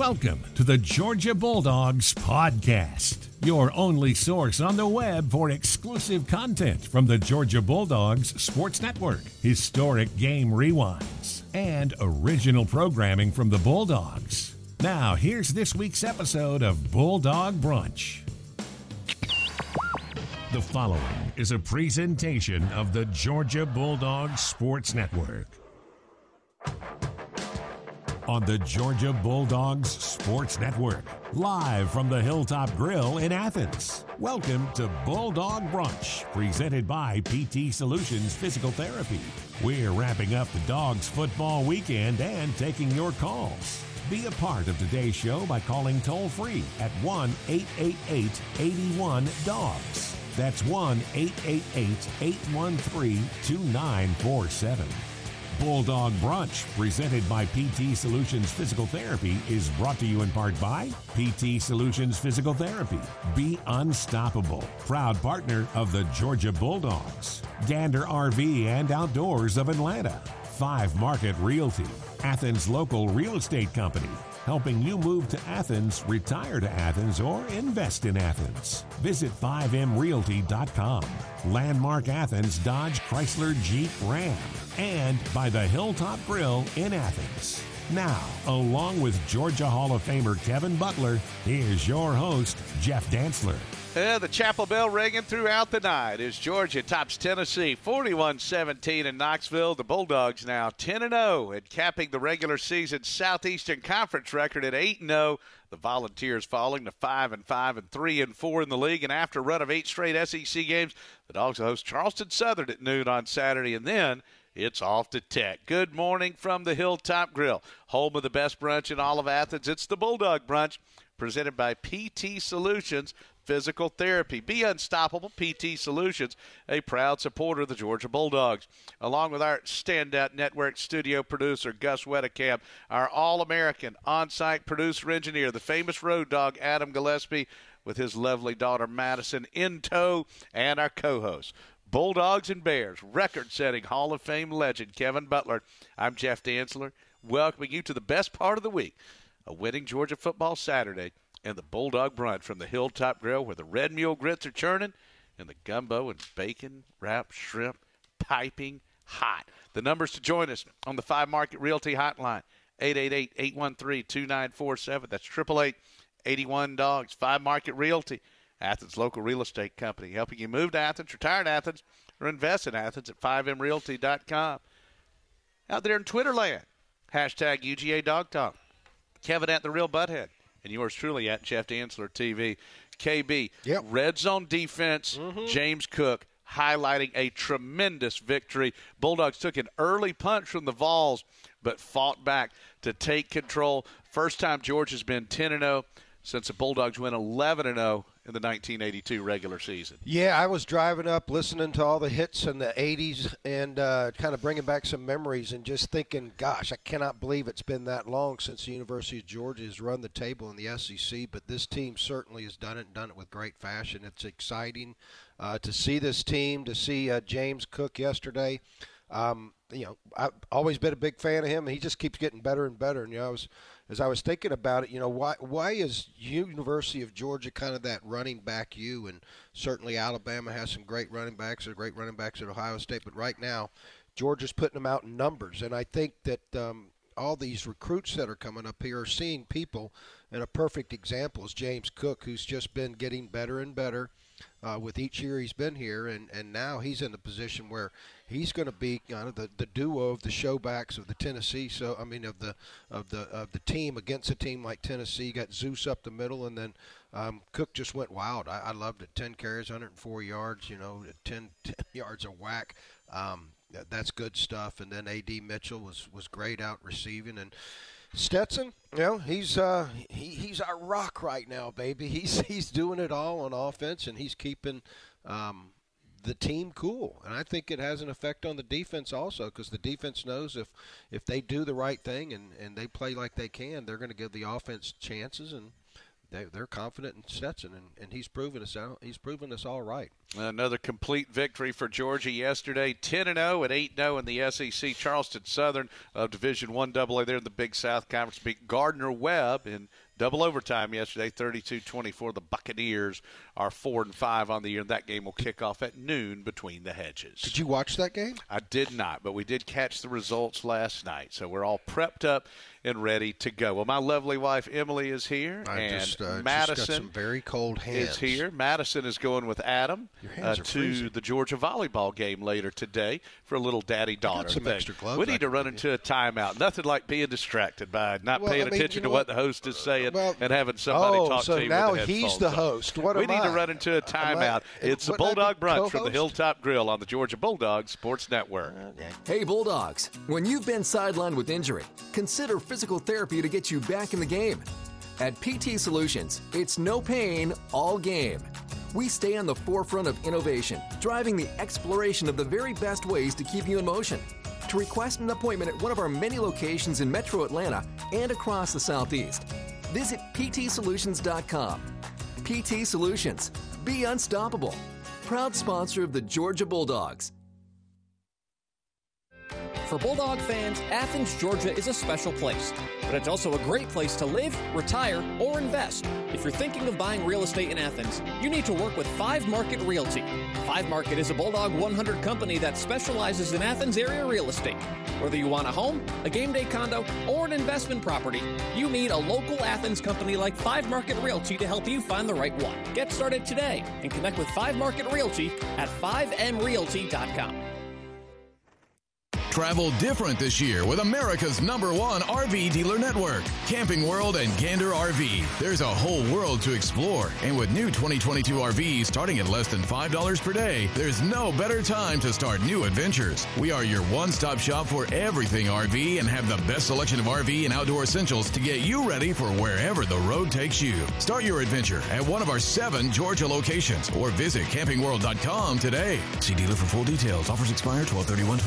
Welcome to the Georgia Bulldogs Podcast, your only source on the web for exclusive content from the Georgia Bulldogs Sports Network, historic game rewinds, and original programming from the Bulldogs. Now, here's this week's episode of Bulldog Brunch. The following is a presentation of the Georgia Bulldogs Sports Network on the Georgia Bulldogs Sports Network, live from the Hilltop Grill in Athens. Welcome to Bulldog Brunch, presented by PT Solutions Physical Therapy. We're wrapping up the Dogs football weekend and taking your calls. Be a part of today's show by calling toll free at 1 888 81 DOGS. That's 1 888 813 2947. Bulldog Brunch, presented by PT Solutions Physical Therapy, is brought to you in part by PT Solutions Physical Therapy. Be unstoppable. Proud partner of the Georgia Bulldogs. Gander RV and Outdoors of Atlanta. Five Market Realty. Athens Local Real Estate Company helping you move to Athens, retire to Athens, or invest in Athens. Visit 5mrealty.com. Landmark Athens Dodge Chrysler Jeep Ram. And by the Hilltop Grill in Athens. Now, along with Georgia Hall of Famer Kevin Butler, here's your host, Jeff Dantzler. Yeah, the chapel bell ringing throughout the night as Georgia tops Tennessee 41-17 in Knoxville. The Bulldogs now 10-0 and oh capping the regular season Southeastern Conference record at 8-0. The Volunteers falling to 5 and 5 and 3 and 4 in the league and after a run of 8 straight SEC games, the Dogs host Charleston Southern at noon on Saturday and then it's off to Tech. Good morning from the Hilltop Grill, home of the best brunch in all of Athens. It's the Bulldog Brunch presented by PT Solutions Physical Therapy. Be Unstoppable PT Solutions, a proud supporter of the Georgia Bulldogs. Along with our standout network studio producer, Gus Wedekamp, our All American on site producer engineer, the famous road dog, Adam Gillespie, with his lovely daughter, Madison, in tow, and our co host, Bulldogs and Bears record setting Hall of Fame legend, Kevin Butler. I'm Jeff Dantzler, welcoming you to the best part of the week a winning Georgia football Saturday and the Bulldog Brunch from the Hilltop Grill where the red mule grits are churning and the gumbo and bacon wrapped shrimp piping hot. The numbers to join us on the Five Market Realty Hotline 888 813 2947. That's 888 81 Dogs. Five Market Realty, Athens local real estate company, helping you move to Athens, retire in Athens, or invest in Athens at 5mrealty.com. Out there in Twitter land, hashtag UGA Dog Talk. Kevin at the Real Butthead and yours truly at Jeff Dantzler TV. KB, yep. red zone defense, mm-hmm. James Cook highlighting a tremendous victory. Bulldogs took an early punch from the Vols, but fought back to take control. First time George has been 10 and 0 since the Bulldogs went 11 0 in the 1982 regular season. Yeah, I was driving up listening to all the hits in the 80s and uh, kind of bringing back some memories and just thinking, gosh, I cannot believe it's been that long since the University of Georgia has run the table in the SEC. But this team certainly has done it and done it with great fashion. It's exciting uh, to see this team, to see uh, James Cook yesterday. Um, you know, I've always been a big fan of him. He just keeps getting better and better. And you know, I was as I was thinking about it, you know, why why is University of Georgia kind of that running back you? And certainly Alabama has some great running backs, or great running backs at Ohio State, but right now Georgia's putting them out in numbers, and I think that um, all these recruits that are coming up here are seeing people, and a perfect example is James Cook, who's just been getting better and better uh, with each year he's been here, and, and now he's in a position where he's going to be kind of the, the duo of the showbacks of the Tennessee. So I mean of the of the of the team against a team like Tennessee. You got Zeus up the middle, and then um, Cook just went wild. I, I loved it. Ten carries, 104 yards. You know, 10, 10 yards of whack. Um, that's good stuff. And then A.D. Mitchell was was great out receiving and. Stetson, you know, he's uh, he, he's our rock right now, baby. He's he's doing it all on offense, and he's keeping um, the team cool. And I think it has an effect on the defense also, because the defense knows if if they do the right thing and and they play like they can, they're going to give the offense chances, and they, they're confident in Stetson, and, and he's proven us out. He's proven us all right. Another complete victory for Georgia yesterday, 10 and 0 and 8 0 in the SEC. Charleston Southern of Division One AA there in the Big South Conference beat Gardner Webb in double overtime yesterday, 32-24. The Buccaneers are four and five on the year, and that game will kick off at noon between the hedges. Did you watch that game? I did not, but we did catch the results last night, so we're all prepped up and ready to go. Well, my lovely wife Emily is here, I and just, uh, Madison just got some very cold hands. is here. Madison is going with Adam uh, to freezing. the Georgia volleyball game later today for a little daddy daughter some thing. extra gloves we I need to run give into a timeout. Nothing like being distracted by not Well, paying I mean, attention you to know what what? the host is saying Well, and having somebody oh, talk so to you. now with the he's the host. What we am need to run into a Am I- timeout. it's the wouldn't I Bulldog Brunch from the? Hilltop Grill on the Georgia Bulldogs Sports Network. Hey Bulldogs, when you've been sidelined with injury, consider physical therapy to get you back in the game. At PT Solutions, it's no pain, all game. We stay on the forefront of innovation, driving the exploration of the very best ways to keep you in motion. To request an appointment at one of our many locations in metro Atlanta and across the Southeast, visit ptsolutions.com. PT Solutions, be unstoppable. Proud sponsor of the Georgia Bulldogs. For Bulldog fans, Athens, Georgia is a special place, but it's also a great place to live, retire, or invest. If you're thinking of buying real estate in Athens, you need to work with Five Market Realty. Five Market is a Bulldog 100 company that specializes in Athens area real estate. Whether you want a home, a game day condo, or an investment property, you need a local Athens company like Five Market Realty to help you find the right one. Get started today and connect with Five Market Realty at 5mrealty.com. Travel different this year with America's number one RV dealer network, Camping World and Gander RV. There's a whole world to explore, and with new 2022 RVs starting at less than $5 per day, there's no better time to start new adventures. We are your one stop shop for everything RV and have the best selection of RV and outdoor essentials to get you ready for wherever the road takes you. Start your adventure at one of our seven Georgia locations or visit campingworld.com today. See dealer for full details. Offers expire 12 21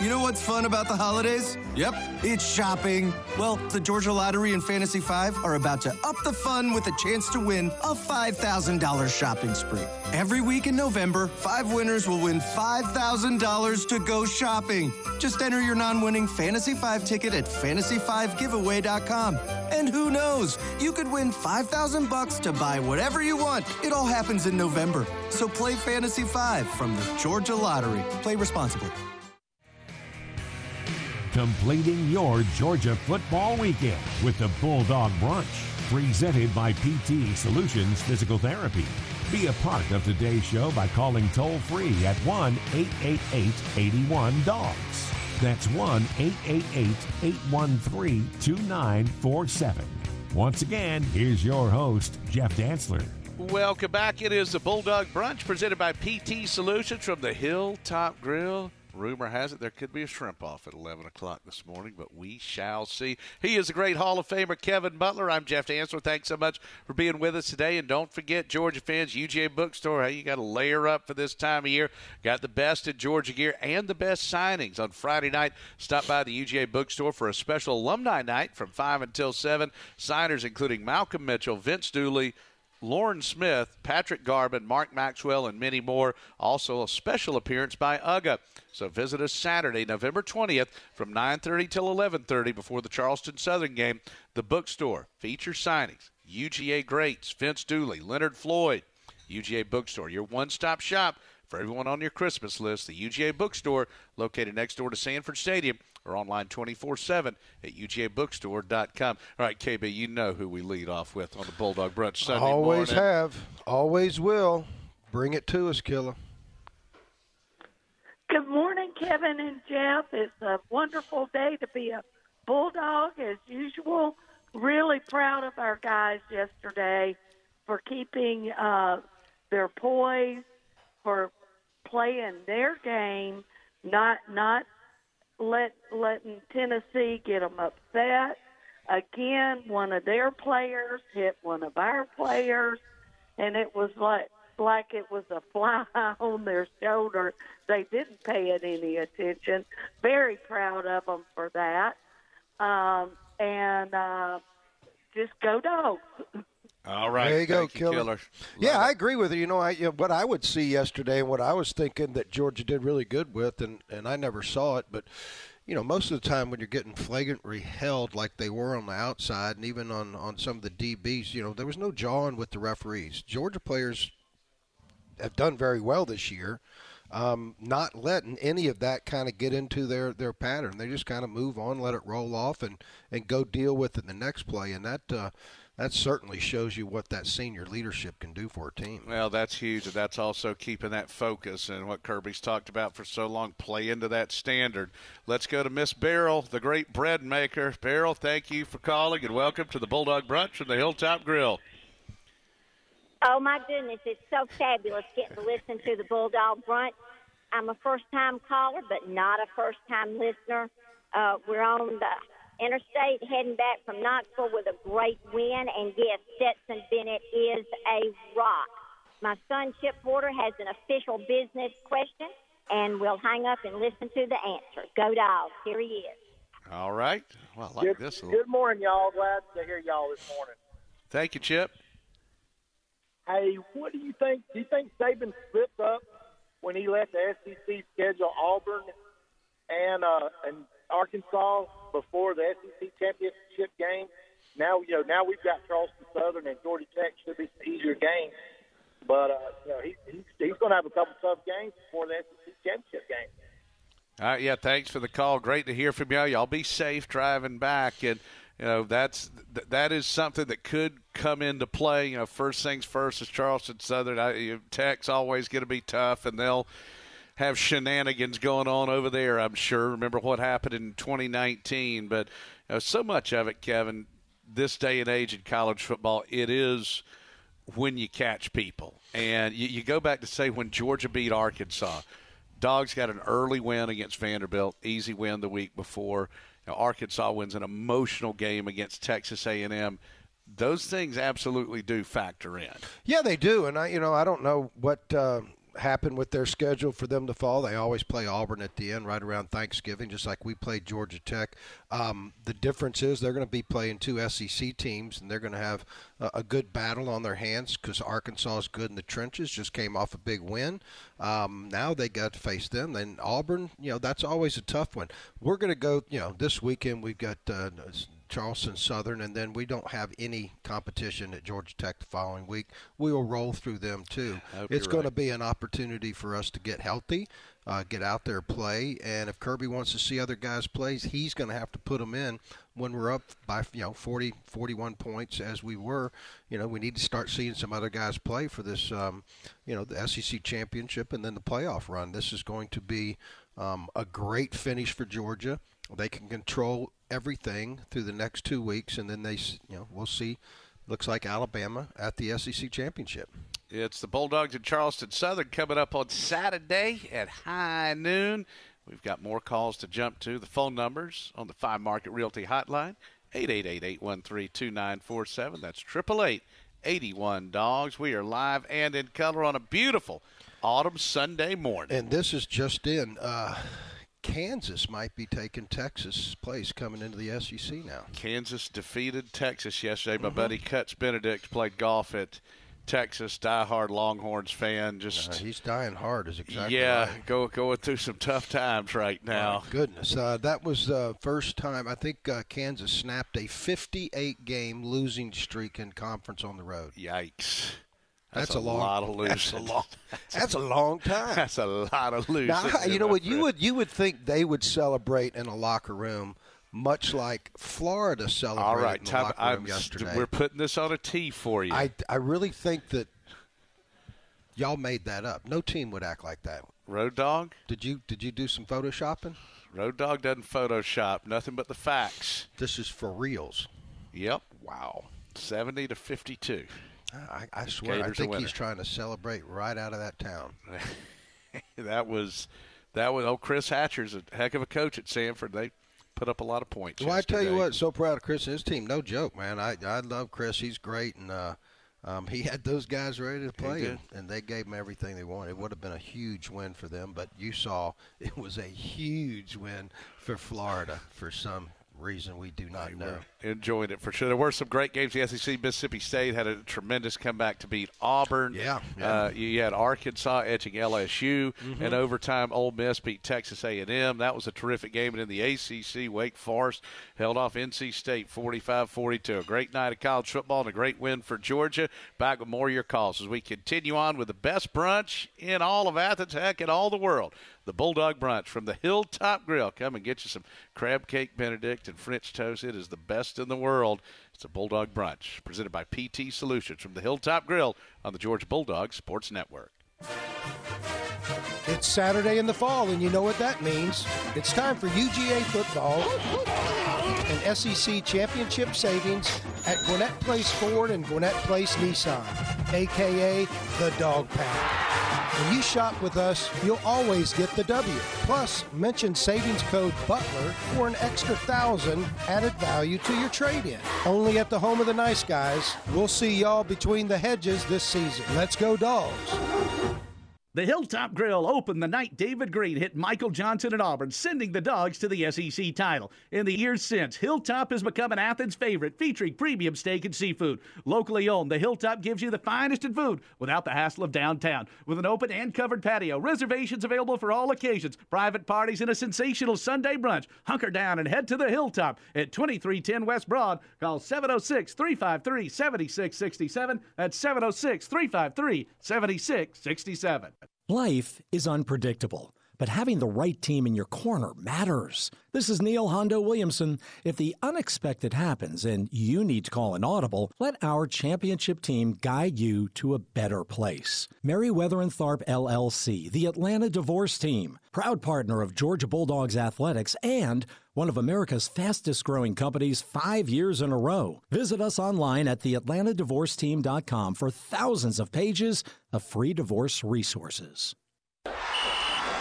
You know what's fun about the holidays? Yep, it's shopping. Well, the Georgia Lottery and Fantasy 5 are about to up the fun with a chance to win a $5,000 shopping spree. Every week in November, five winners will win $5,000 to go shopping. Just enter your non winning Fantasy 5 ticket at fantasy5giveaway.com. And who knows, you could win 5000 bucks to buy whatever you want. It all happens in November. So play Fantasy 5 from the Georgia Lottery. Play responsibly. Completing your Georgia football weekend with the Bulldog Brunch, presented by PT Solutions Physical Therapy. Be a part of today's show by calling toll free at 1 888 81 Dogs. That's 1 888 813 2947. Once again, here's your host, Jeff Dantzler. Welcome back. It is the Bulldog Brunch presented by PT Solutions from the Hilltop Grill. Rumor has it there could be a shrimp off at 11 o'clock this morning, but we shall see. He is the great Hall of Famer, Kevin Butler. I'm Jeff Dantzler. Thanks so much for being with us today. And don't forget, Georgia fans, UGA Bookstore. Hey, you got to layer up for this time of year. Got the best in Georgia gear and the best signings. On Friday night, stop by the UGA Bookstore for a special alumni night from 5 until 7. Signers including Malcolm Mitchell, Vince Dooley, Lauren Smith, Patrick Garvin, Mark Maxwell, and many more. Also, a special appearance by UGA. So visit us Saturday, November 20th from 9.30 till 11.30 before the Charleston Southern game. The bookstore features signings, UGA greats, Vince Dooley, Leonard Floyd, UGA Bookstore, your one-stop shop for everyone on your Christmas list. The UGA Bookstore, located next door to Sanford Stadium, or online 24-7 at ugabookstore.com. All right, KB, you know who we lead off with on the Bulldog Brunch Sunday always morning. have, always will. Bring it to us, Killer. Good morning, Kevin and Jeff. It's a wonderful day to be a Bulldog as usual. Really proud of our guys yesterday for keeping uh, their poise, for playing their game, not not let letting Tennessee get them upset. Again, one of their players hit one of our players, and it was like like it was a fly on their shoulder. They didn't pay it any attention. Very proud of them for that. Um, and uh, just go dogs. All right. There you go, Thank Killer. Killer. Yeah, Love I agree with you. You know, I you know, what I would see yesterday and what I was thinking that Georgia did really good with, and and I never saw it, but you know, most of the time when you're getting flagrantly held like they were on the outside, and even on on some of the DBs, you know, there was no jawing with the referees. Georgia players have done very well this year. Um, not letting any of that kind of get into their, their pattern. They just kind of move on, let it roll off, and, and go deal with it in the next play. And that uh, that certainly shows you what that senior leadership can do for a team. Well, that's huge, and that's also keeping that focus and what Kirby's talked about for so long. Play into that standard. Let's go to Miss Beryl, the great bread maker. Beryl, thank you for calling, and welcome to the Bulldog Brunch from the Hilltop Grill. Oh my goodness, it's so fabulous getting to listen to the Bulldog Brunch. I'm a first time caller, but not a first time listener. Uh, we're on the interstate heading back from Knoxville with a great win, and yes, Stetson Bennett is a rock. My son Chip Porter has an official business question, and we'll hang up and listen to the answer. Go Dogs! Here he is. All right. Well, I like good, this a. Good morning, y'all. Glad to hear y'all this morning. Thank you, Chip. Hey, what do you think? Do you think Saban slipped up when he let the SEC schedule Auburn and uh, and Arkansas before the SEC championship game? Now you know now we've got Charleston Southern and Georgia Tech should be some easier games, but uh, you know he, he's he's going to have a couple tough games before the SEC championship game. All right, yeah, thanks for the call. Great to hear from y'all. Y'all be safe driving back, and you know that's that is something that could come into play. You know, first things first is Charleston Southern. I, Tech's always going to be tough, and they'll have shenanigans going on over there. I'm sure. Remember what happened in 2019, but you know, so much of it, Kevin. This day and age in college football, it is when you catch people, and you, you go back to say when Georgia beat Arkansas. Dogs got an early win against Vanderbilt, easy win the week before. You know, Arkansas wins an emotional game against Texas A&M. Those things absolutely do factor in. Yeah, they do, and I, you know, I don't know what uh, happened with their schedule for them to fall. They always play Auburn at the end, right around Thanksgiving, just like we played Georgia Tech. Um, the difference is they're going to be playing two SEC teams, and they're going to have a, a good battle on their hands because Arkansas is good in the trenches. Just came off a big win. Um, now they got to face them. Then Auburn, you know, that's always a tough one. We're going to go, you know, this weekend we've got. Uh, Charleston Southern, and then we don't have any competition at Georgia Tech the following week. We will roll through them too. It's going to be an opportunity for us to get healthy, uh, get out there, play, and if Kirby wants to see other guys play, he's going to have to put them in when we're up by you know 40, 41 points as we were. You know, we need to start seeing some other guys play for this, um, you know, the SEC championship and then the playoff run. This is going to be um, a great finish for Georgia. They can control everything through the next two weeks, and then they, you know, we'll see. Looks like Alabama at the SEC championship. It's the Bulldogs and Charleston Southern coming up on Saturday at high noon. We've got more calls to jump to. The phone numbers on the Five Market Realty Hotline 888-813-2947. That's 888-81 Dogs. We are live and in color on a beautiful autumn Sunday morning. And this is just in. Uh, Kansas might be taking Texas' place coming into the SEC now. Kansas defeated Texas yesterday. Mm-hmm. My buddy Cuts Benedict played golf at Texas. Diehard Longhorns fan. Just Uh, he's dying hard, is exactly yeah, right. go going through some tough times right now. My goodness, uh, that was the first time I think uh, Kansas snapped a 58 game losing streak in conference on the road. Yikes! That's, That's a, a long, lot of losing. That's a long. That's a long time. That's a lot of losing. Now, you know what? You would you would think they would celebrate in a locker room, much like Florida celebrated All right, in the locker room I'm, yesterday. we're putting this on a tee for you. I I really think that y'all made that up. No team would act like that. Road Dog. Did you did you do some photoshopping? Road Dog doesn't Photoshop. Nothing but the facts. This is for reals. Yep. Wow. Seventy to fifty-two. I, I swear, I think he's trying to celebrate right out of that town. that was that was. Oh, Chris Hatcher's a heck of a coach at Samford. They put up a lot of points. Well, I tell you what, so proud of Chris and his team. No joke, man. I I love Chris. He's great, and uh, um, he had those guys ready to play, and, and they gave him everything they wanted. It would have been a huge win for them, but you saw it was a huge win for Florida for some reason we do not know. Enjoying it for sure. There were some great games. The SEC, Mississippi State had a tremendous comeback to beat Auburn. Yeah, yeah. Uh, you had Arkansas etching LSU, Mhm. and overtime, Ole Miss beat Texas A&M. That was a terrific game. And in the ACC, Wake Forest held off NC State 45-42. A great night of college football and a great win for Georgia. Back with more of your calls as we continue on with the best brunch in all of Athens, heck, in all the world. The Bulldog Brunch from the Hilltop Grill. Come and get you some crab cake Benedict and French toast. It is the best in the world. It's a Bulldog Brunch presented by PT Solutions from the Hilltop Grill on the George Bulldog Sports Network. It's Saturday in the fall, and you know what that means. It's time for UGA football and SEC championship savings at Gwinnett Place Ford and Gwinnett Place Nissan, aka the Dog Pound. When you shop with us, you'll always get the W. Plus, mention savings code BUTLER for an extra thousand added value to your trade-in. Only at the home of the nice guys. We'll see y'all between the hedges this season. Let's go, dogs. The Hilltop Grill opened the night David Greene hit Michael Johnson at Auburn, sending the Dogs to the SEC title. In the years since, Hilltop has become an Athens favorite, featuring premium steak and seafood. Locally owned, the Hilltop gives you the finest in food without the hassle of downtown. With an open and covered patio, reservations available for all occasions, private parties, and a sensational Sunday brunch. Hunker down and head to the Hilltop at 2310 West Broad. Call 706 353 7667. That's 706 353 7667. Life is unpredictable, but having the right team in your corner matters. This is Neil Hondo Williamson. If the unexpected happens and you need to call an audible, let our championship team guide you to a better place. Meriwether and Tharp LLC, the Atlanta Divorce Team, proud partner of Georgia Bulldogs Athletics and one of America's fastest growing companies five years in a row. Visit us online at theatlantadivorceteam.com for thousands of pages of free divorce resources.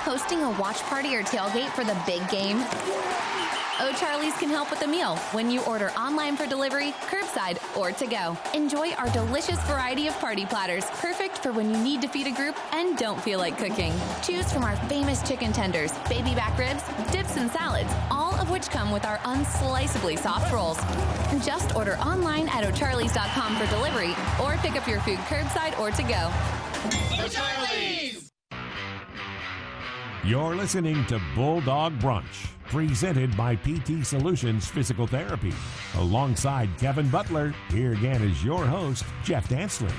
Hosting a watch party or tailgate for the big game? Oh, O'Charlie's can help with the meal when you order online for delivery, curbside, or to go. Enjoy our delicious variety of party platters, perfect for when you need to feed a group and don't feel like cooking. Choose from our famous chicken tenders, baby back ribs, dips, and salads, all of which come with our unsliceably soft rolls. Just order online at o'charlies.com for delivery or pick up your food curbside or to go. O'Charlie's! You're listening to Bulldog Brunch, presented by PT Solutions Physical Therapy. Alongside Kevin Butler, here again is your host, Jeff Dantzler.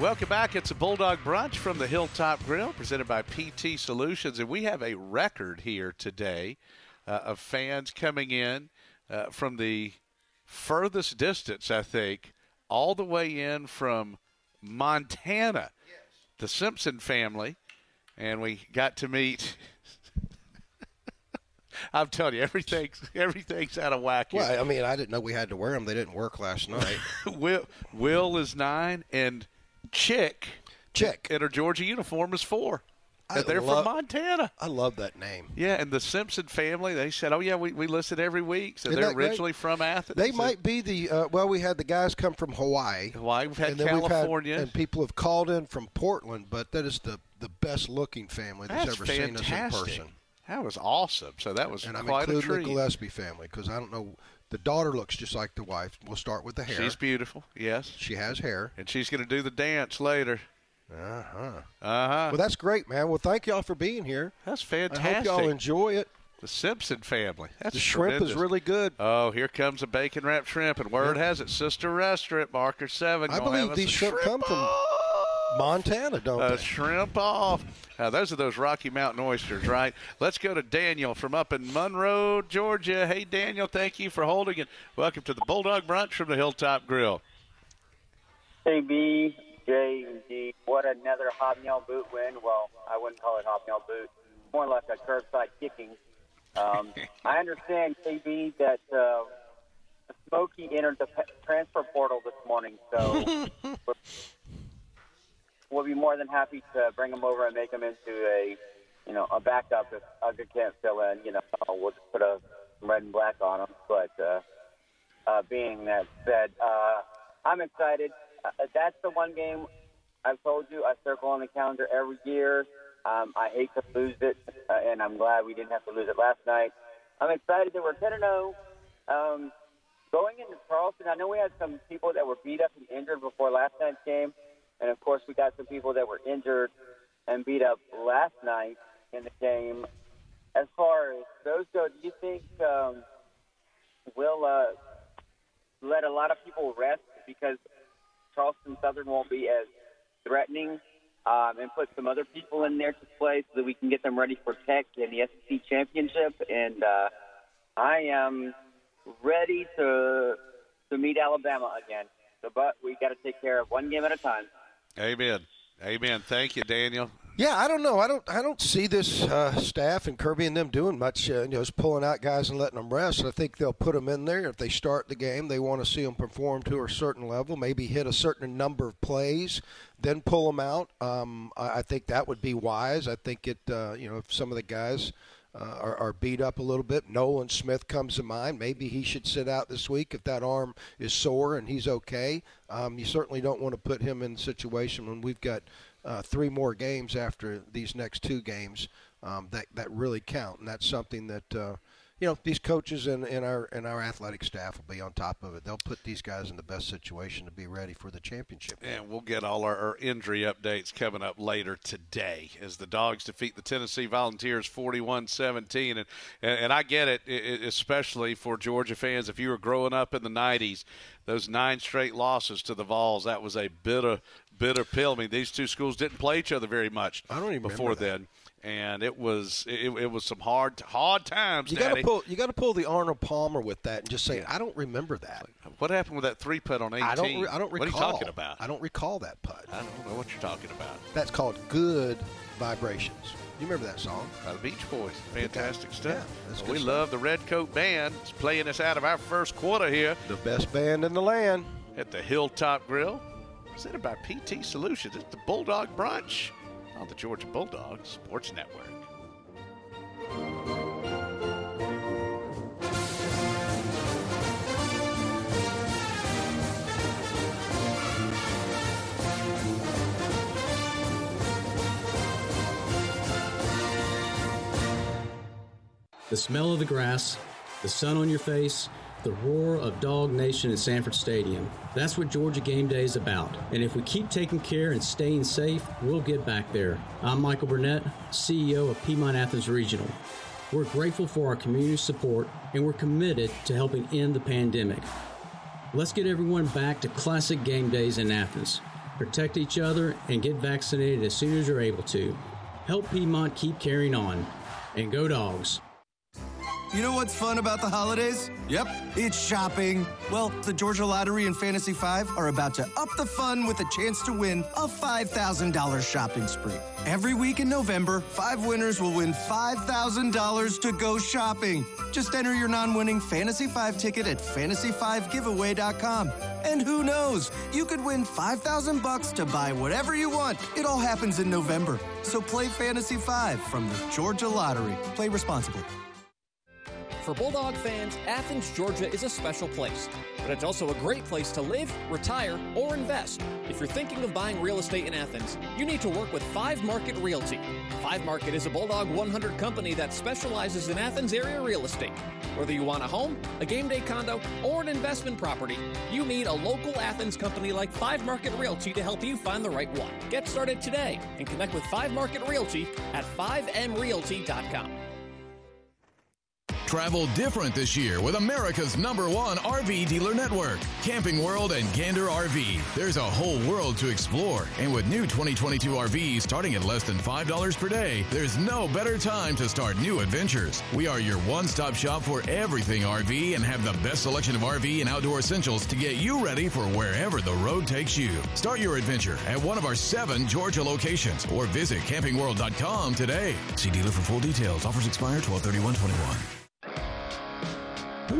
Welcome back. It's a Bulldog Brunch from the Hilltop Grill, presented by PT Solutions. And we have a record here today uh, of fans coming in uh, from the furthest distance, I think, all the way in from Montana. The Simpson family. And we got to meet. I'm telling you, everything's everything's out of whack. Well, I mean, I didn't know we had to wear them. They didn't work last night. Will Will is nine, and Chick Chick in her Georgia uniform is four. I they're love- from Montana. I love that name. Yeah, and the Simpson family, they said, "Oh yeah, we, we listen every week." So Isn't they're that great? originally from Athens. They And might be the uh, well. We had the guys come from Hawaii. Hawaii. We've had California. We've had, and people have called in from Portland. But that is the the best looking family that's, That's ever seen us in person. That was awesome. So that was And I'm including the Gillespie family because I don't know. The daughter looks just like the wife. We'll start with the hair. She's beautiful. Yes, she has hair, and she's going to do the dance later. Uh huh. Uh huh. Well, that's great, man. Well, thank y'all for being here. That's fantastic. I fantastic. hope y'all enjoy it. The Simpson family. That's the shrimp tremendous. is really good. Oh, here comes a bacon wrapped shrimp, and word has it, Sister Restaurant Marker Seven. I believe these a shrimp, come from Montana, don't a they? shrimp off. Uh, those are those Rocky Mountain oysters, right? Let's go to Daniel from up in Monroe, Georgia. Hey, Daniel, thank you for holding and welcome to the Bulldog Brunch from the Hilltop Grill. Hey, B, J, and D. What another hobnail boot win. Well, I wouldn't call it hobnail boot. More like a curbside kicking. Um, I understand, KB, that uh, Smokey entered the transfer portal this morning, so we'll be more than happy to bring him over and make him into a, you know, a backup if Uga can't fill in. You know, we'll just put a red and black on him. But uh, uh, being that said, uh, I'm excited. Uh, that's the one game I've told you I circle on the calendar every year. Um, I hate to lose it, uh, and I'm glad we didn't have to lose it last night. I'm excited that we're 10 0. Um, going into Charleston, I know we had some people that were beat up and injured before last night's game, and of course we got some people that were injured and beat up last night in the game. As far as those go, do you think um, we'll uh, let a lot of people rest because Charleston Southern won't be as threatening um, and put some other people in there to play so that we can get them ready for Tech and the SEC championship. And uh, I am ready to to meet Alabama again. So, but we got to take care of one game at a time. Amen. Amen. Thank you, Daniel. Yeah, I don't know. I don't. I don't see this uh, staff and Kirby and them doing much. Uh, you know, just pulling out guys and letting them rest. I think they'll put them in there if they start the game. They want to see them perform to a certain level, maybe hit a certain number of plays, then pull them out. Um, I, I think that would be wise. I think it. Uh, you know, if some of the guys. Uh, are, are, beat up a little bit. Nolan Smith comes to mind. Maybe he should sit out this week if that arm is sore and he's okay. Um, you certainly don't want to put him in a situation when we've got uh, three more games after these next two games um, that that really count, and that's something that uh, you know these coaches and, and our and our athletic staff will be on top of it. They'll put these guys in the best situation to be ready for the championship. And we'll get all our, our injury updates coming up later today as the Dogs defeat the Tennessee Volunteers 41-17. And, and, and I get it, it, especially for Georgia fans. If you were growing up in the 90s, those nine straight losses to the Vols, that was a bitter, bitter pill. I mean, these two schools didn't play each other very much I don't even before then. And it was it, it was some hard hard times. You got to pull you got to pull the Arnold Palmer with that and just say I don't remember that. What happened with that three putt on 18? I don't re- I don't recall. What are you talking about? I don't recall that putt. I don't know what you're talking about. That's called good vibrations. You remember that song? By the Beach Boys. Fantastic Yeah, stuff. that's Well, we stuff. love the Red Coat Band. It's playing us out of our first quarter here The best band in the land. at the Hilltop Grill. Presented by PT Solutions. It's the Bulldog Brunch on the Georgia Bulldogs Sports Network. The smell of the grass, the sun on your face, the roar of Dog Nation at Sanford Stadium. That's what Georgia Game Day is about. And if we keep taking care and staying safe, we'll get back there. I'm Michael Burnett, CEO of Piedmont Athens Regional. We're grateful for our community support and we're committed to helping end the pandemic. Let's get everyone back to classic game days in Athens. Protect each other and get vaccinated as soon as you're able to. Help Piedmont keep carrying on. And go dogs. You know what's fun about the holidays? Yep, it's shopping. Well, the Georgia Lottery and Fantasy 5 are about to up the fun with a chance to win a $5,000 shopping spree. Every week in November, five winners will win $5,000 to go shopping. Just enter your non winning Fantasy 5 ticket at fantasy5giveaway.com. And who knows, you could win 5000 bucks to buy whatever you want. It all happens in November. So play Fantasy 5 from the Georgia Lottery. Play responsibly. For Bulldog fans, Athens, Georgia is a special place, but it's also a great place to live, retire, or invest. If you're thinking of buying real estate in Athens, you need to work with Five Market Realty. Five Market is a Bulldog 100 company that specializes in Athens area real estate. Whether you want a home, a game day condo, or an investment property, you need a local Athens company like Five Market Realty to help you find the right one. Get started today and connect with Five Market Realty at 5mrealty.com. Travel different this year with America's number one RV dealer network, Camping World and Gander RV. There's a whole world to explore, and with new 2022 RVs starting at less than $5 per day, there's no better time to start new adventures. We are your one stop shop for everything RV and have the best selection of RV and outdoor essentials to get you ready for wherever the road takes you. Start your adventure at one of our seven Georgia locations or visit campingworld.com today. See dealer for full details. Offers expire 12 21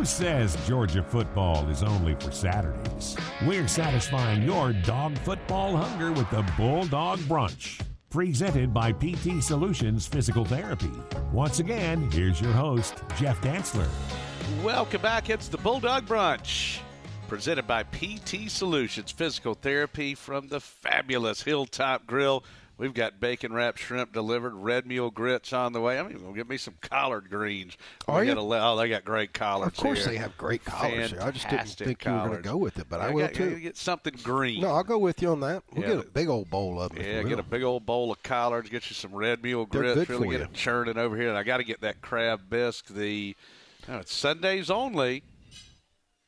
Who says Georgia football is only for Saturdays? We're satisfying your dog football hunger with the Bulldog Brunch. Presented by PT Solutions Physical Therapy. Once again, here's your host, Jeff Dantzler. Welcome back. It's the Bulldog Brunch, presented by PT Solutions Physical Therapy from the fabulous Hilltop Grill. We've got bacon wrapped shrimp delivered, red mule grits on the way. I'm even gonna get me some collard greens. Are We you? oh, they got great collards. Of course here. they have great collards here. I just didn't think you were going to go with it, but I, I will got- too. get something green. No, I'll go with you on that. We'll Yeah, get a big old bowl of them. Yeah, get a big old bowl of collards. Get you some red mule grits. really get you. it churning over here. And I got to get that crab bisque. The oh, it's Sundays only,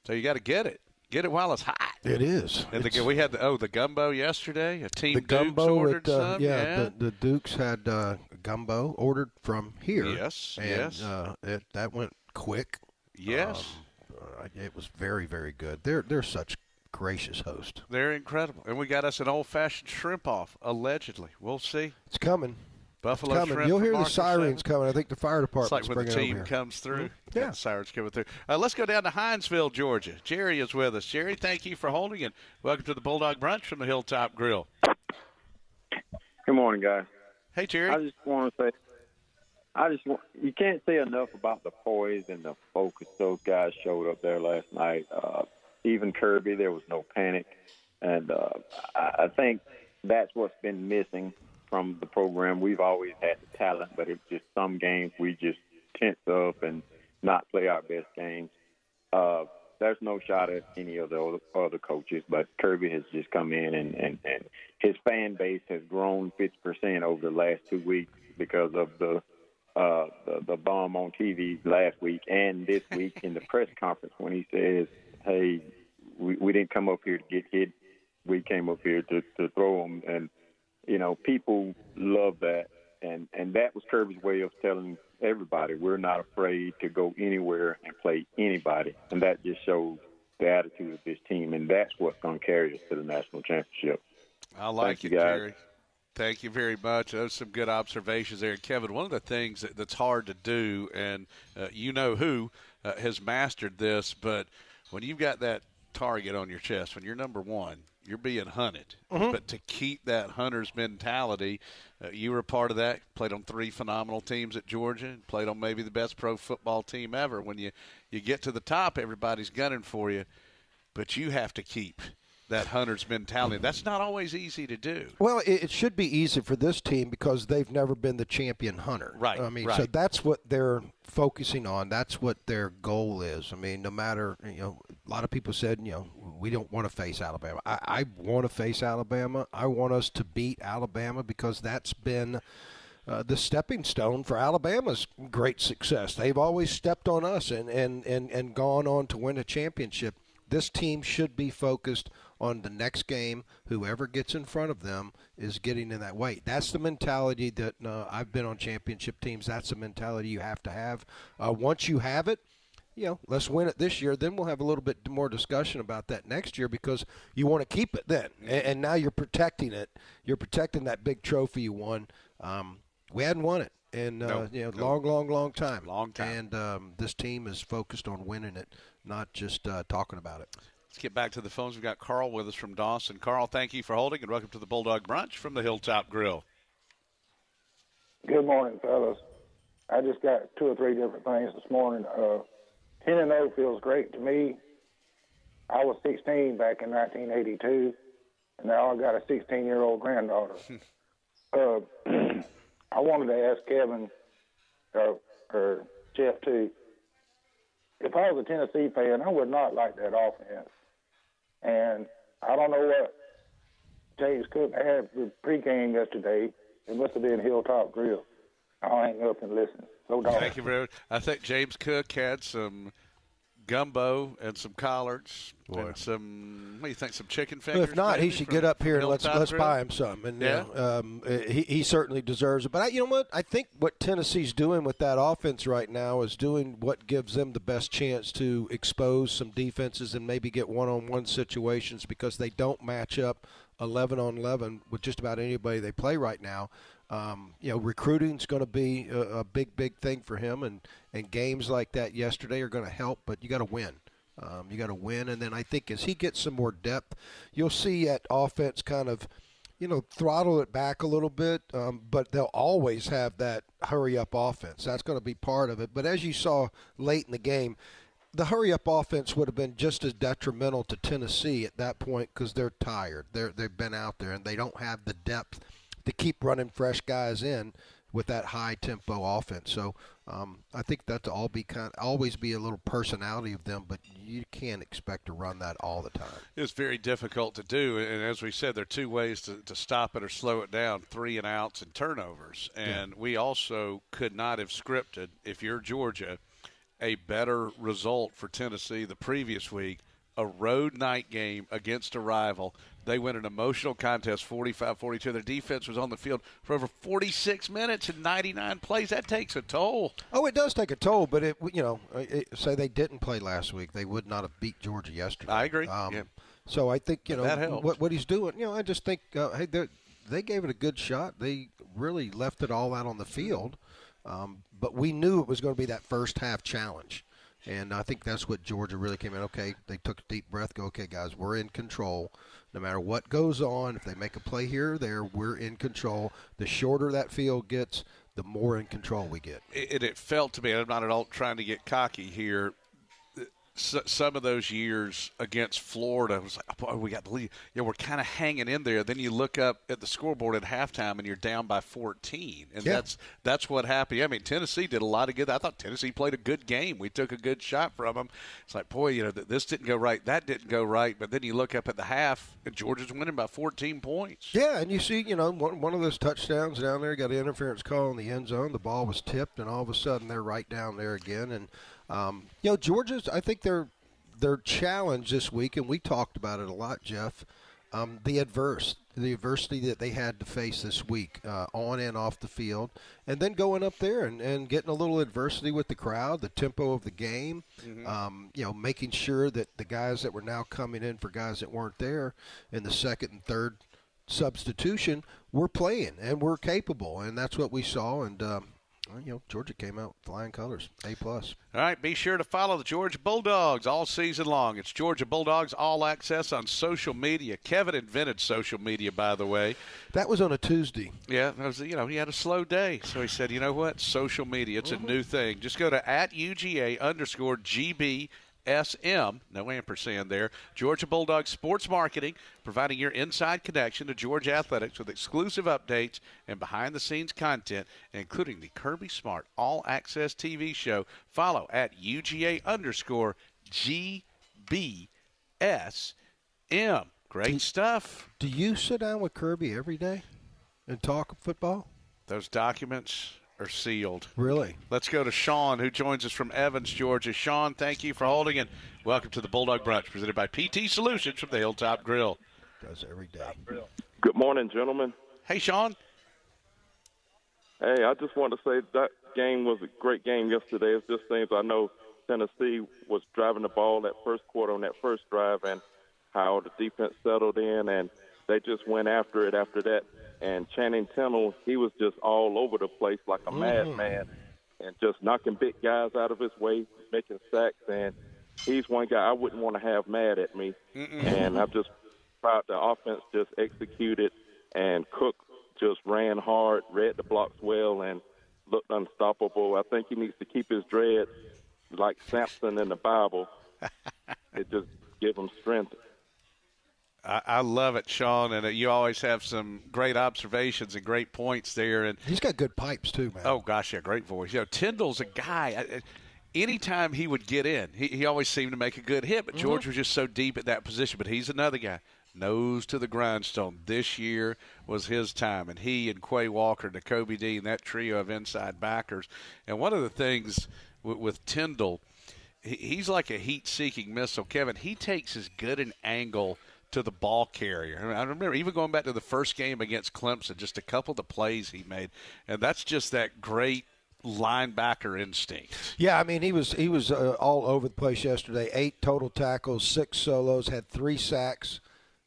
so you got to get it. Get it while it's hot. It is. And the, we had the oh the gumbo yesterday. A team the Dukes gumbo ordered at, uh, some. yeah, yeah. The, the Dukes had uh, gumbo ordered from here. Yes, and, yes. Uh, it, that went quick. Yes. Um, uh, it was very, very good. They're they're such gracious host. They're incredible. And we got us an old fashioned shrimp off, allegedly. We'll see. It's coming. Buffalo it's coming. shrimp You'll hear the sirens Seven. coming. I think the fire department's coming. It's like when the team here. comes through. Mm-hmm. Yeah, the sirens coming through. Uh, let's go down to Hinesville, Georgia. Jerry is with us. Jerry, thank you for holding and welcome to the Bulldog Brunch from the Hilltop Grill. Good morning, guys. Hey, Jerry. I just want to say, I just want, you can't say enough about the poise and the focus those guys showed up there last night. Uh, even Kirby, there was no panic, and uh, I, I think that's what's been missing from the program. We've always had the talent, but it's just some games we just tense up and not play our best games. Uh, there's no shot at any of the other, coaches, but Kirby has just come in and, and, and his fan base has grown 50% over the last two weeks because of the uh, the, the bomb on TV last week and this week in the press conference when he says, "Hey, we, we didn't come up here to get hit. We came up here to, to throw them." And you know, people love that, and and that was Kirby's way of telling everybody we're not afraid to go anywhere and play anybody, and that just shows the attitude of this team, and that's what's going to carry us to the national championship. I like Thank it. Thank you very much. Those some good observations there. Kevin, one of the things that, that's hard to do, and uh, you know who uh, has mastered this, but when you've got that target on your chest, when you're number one, you're being hunted. Mhm. But to keep that hunter's mentality, uh, you were a part of that. Played on three phenomenal teams at Georgia, and played on maybe the best pro football team ever. When you, you get to the top, everybody's gunning for you, but you have to keep that hunter's mentality. That's not always easy to do. Well, it, it should be easy for this team because they've never been the champion hunter. Right, I mean, so that's what they're focusing on. That's what their goal is. I mean, no matter you know, a lot of people said, you know, we don't want to face Alabama. I, I want to face Alabama. I want us to beat Alabama because that's been. Uh, the stepping stone for Alabama's great success. They've always stepped on us and, and, and, and gone on to win a championship. This team should be focused on the next game. Whoever gets in front of them is getting in that weight. That's the mentality that uh, I've been on championship teams. That's the mentality you have to have. Uh, once you have it, you know, let's win it this year. Then we'll have a little bit more discussion about that next year because you want to keep it then. And, and now you're protecting it. You're protecting that big trophy you won. Um, we hadn't won it in uh, No, you know no. long, long, long time. Long time. And um, this team is focused on winning it, not just uh, talking about it. Let's get back to the phones. We've got Carl with us from Dawson. Carl, thank you for holding and welcome to the Bulldog Brunch from the Hilltop Grill. Good morning, fellas. I just got two or three different things this morning. Uh, 10 and 0 feels great to me. I was 16 back in 1982, and now I got a 16 year old granddaughter. uh, I wanted to ask Kevin, uh, or Jeff too, if I was a Tennessee fan, I would not like that offense. And I don't know what James Cook had for pregame yesterday. It must have been Hilltop Grill. I'll hang up and listen. So. Thank you very much. I think James Cook had some gumbo and some collards and some. What do you think? Some chicken Well, fingers? if not, he should get up here and let's let's Grill? buy him some. And Yeah. you know, um, he he certainly deserves it. But I, you know what? I think what Tennessee's doing with that offense right now is doing what gives them the best chance to expose some defenses and maybe get one-on-one situations because they don't match up eleven on eleven with just about anybody they play right now. Um, you know, recruiting's going to be a, a big, big thing for him, and, and games like that yesterday are going to help. But you got to win. Um, you got to win, and then I think as he gets some more depth, you'll see that offense kind of, you know, throttle it back a little bit. Um, but they'll always have that hurry up offense. That's going to be part of it. But as you saw late in the game, the hurry up offense would have been just as detrimental to Tennessee at that point because they're tired. They're they've been out there and they don't have the depth to keep running fresh guys in with that high tempo offense. So um, I think that to all be kind always be a little personality of them, but you can't expect to run that all the time. It's very difficult to do, and as we said, there are two ways to, to stop it or slow it down: three and outs and turnovers. And yeah. we also could not have scripted if you're Georgia a better result for Tennessee the previous week a road night game against a rival. They win an emotional contest 45 42. Their defense was on the field for over 46 minutes and 99 plays. That takes a toll. Oh, it does take a toll, but it, you know, it, say they didn't play last week, they would not have beat Georgia yesterday. I agree. Um, yeah. So I think, you know, what, what he's doing, you know, I just think, uh, hey, they gave it a good shot. They really left it all out on the field. Um, but we knew it was going to be that first half challenge. And I think that's what Georgia really came in. Okay, they took a deep breath, go, okay, guys, we're in control. No matter what goes on, if they make a play here or there, we're in control. The shorter that field gets, the more in control we get. It, it felt to me, I'm not at all trying to get cocky here, some of those years against Florida, was boy, we got the lead. Yeah, we're kind of hanging in there. Then you look up at the scoreboard at halftime, and you're down by 14, and yeah. that's that's what happened. I mean, Tennessee did a lot of good. I thought Tennessee played a good game. We took a good shot from them. It's like, boy, you know, this didn't go right, that didn't go right. But then you look up at the half, and Georgia's winning by 14 points. Yeah, and you see, you know, one, one of those touchdowns down there got an interference call in the end zone. The ball was tipped, and all of a sudden they're right down there again, and um, you know, Georgia's. I think their their challenge this week, and we talked about it a lot, Jeff. Um, the adverse, the adversity that they had to face this week, uh, on and off the field, and then going up there and, and getting a little adversity with the crowd, the tempo of the game, mm-hmm. um, you know, making sure that the guys that were now coming in for guys that weren't there in the second and third substitution were playing and were capable, and that's what we saw. And um, you know, Georgia came out flying colors, A plus. All right, be sure to follow the Georgia Bulldogs all season long. It's Georgia Bulldogs All Access on social media. Kevin invented social media, by the way. That was on a Tuesday. Yeah, was, you know, he had a slow day, so he said, you know what, social media, it's mm-hmm. a new thing. Just go to at UGA underscore GB SM, no ampersand there. Georgia Bulldogs Sports Marketing, providing your inside connection to Georgia Athletics with exclusive updates and behind the scenes content, including the Kirby Smart All Access TV show. Follow at UGA underscore GBSM. Great do, stuff. Do you sit down with Kirby every day and talk football? Those documents are sealed. Really? Let's go to Sean, who joins us from Evans, Georgia. Sean, thank you for holding and welcome to the Bulldog Brunch presented by PT Solutions from the Hilltop Grill. Does every day. Good morning, gentlemen. Hey, Sean. Hey, I just want to say that game was a great game yesterday. It just seems I know Tennessee was driving the ball that first quarter on that first drive and how the defense settled in and they just went after it after that and Channing Tindall, he was just all over the place like a mm. madman and just knocking big guys out of his way, making sacks. And he's one guy I wouldn't want to have mad at me. Mm-mm. And I'm just proud the offense just executed and Cook just ran hard, read the blocks well, and looked unstoppable. I think he needs to keep his dreads like Samson in the Bible. it just give him strength I, I love it, Sean, and uh, you always have some great observations and great points there. And he's got good pipes too, man. Oh gosh, yeah, great voice. You know, Tindall's a guy. I, anytime he would get in, he, he always seemed to make a good hit. But mm-hmm. George was just so deep at that position. But he's another guy, nose to the grindstone. This year was his time, and he and Quay Walker, Nakobe Dean, that trio of inside backers. And one of the things with, with Tindall, he, he's like a heat-seeking missile. Kevin, he takes as good an angle – to the ball carrier. I, remember even going back to the first game against Clemson, just a couple of the plays he made, and that's just that great linebacker instinct. Yeah, I mean he was he was uh, all over the place yesterday. Eight total tackles, six solos, had three sacks.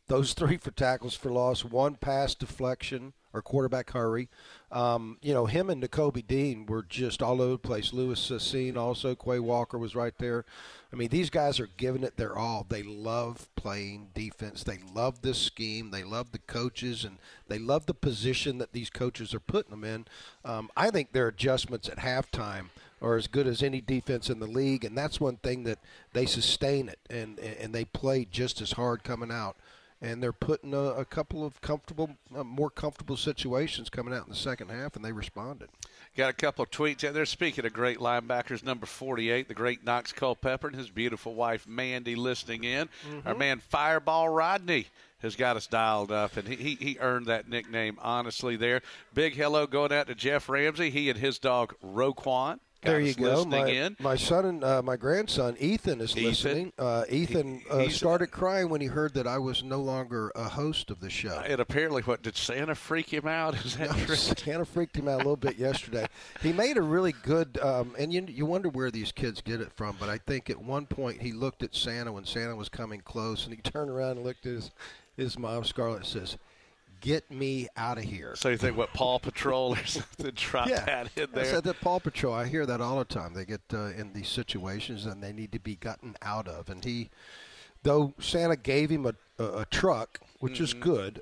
Those three for tackles for loss, one pass deflection or quarterback hurry. Um, you know, him and Nakobe Dean were just all over the place. Lewis Cine also, Quay Walker was right there. I mean, these guys are giving it their all. They love playing defense. They love this scheme. They love the coaches, and they love the position that these coaches are putting them in. Um, I think their adjustments at halftime are as good as any defense in the league, and that's one thing that they sustain it and and they play just as hard coming out and they're putting a, a couple of comfortable, uh, more comfortable situations coming out in the second half, and they responded. Got a couple of tweets out there. Speaking of great linebackers, number 48, the great Knox Culpepper, and his beautiful wife Mandy listening in. Mm-hmm. Our man Fireball Rodney has got us dialed up, and he, he, he earned that nickname honestly there. Big hello going out to Jeff Ramsey. He and his dog Roquan. There you go. My, in. my son and uh, my grandson Ethan is Ethan. listening. Uh, Ethan He- uh, started crying when he heard that I was no longer a host of the show. And apparently, what did Santa freak him out? Is that No, true? Santa freaked him out a little bit yesterday. He made a really good, um, and you you wonder where these kids get it from. But I think at one point he looked at Santa when Santa was coming close, and he turned around and looked at his his mom, Scarlett, says, "Get me out of here." So you think what Paw Patrol or something? Drop yeah, that in there. I said that Paw Patrol. I hear that all the time. They get uh, in these situations and they need to be gotten out of. And he, though Santa gave him a a, a truck, which is Mhm. good.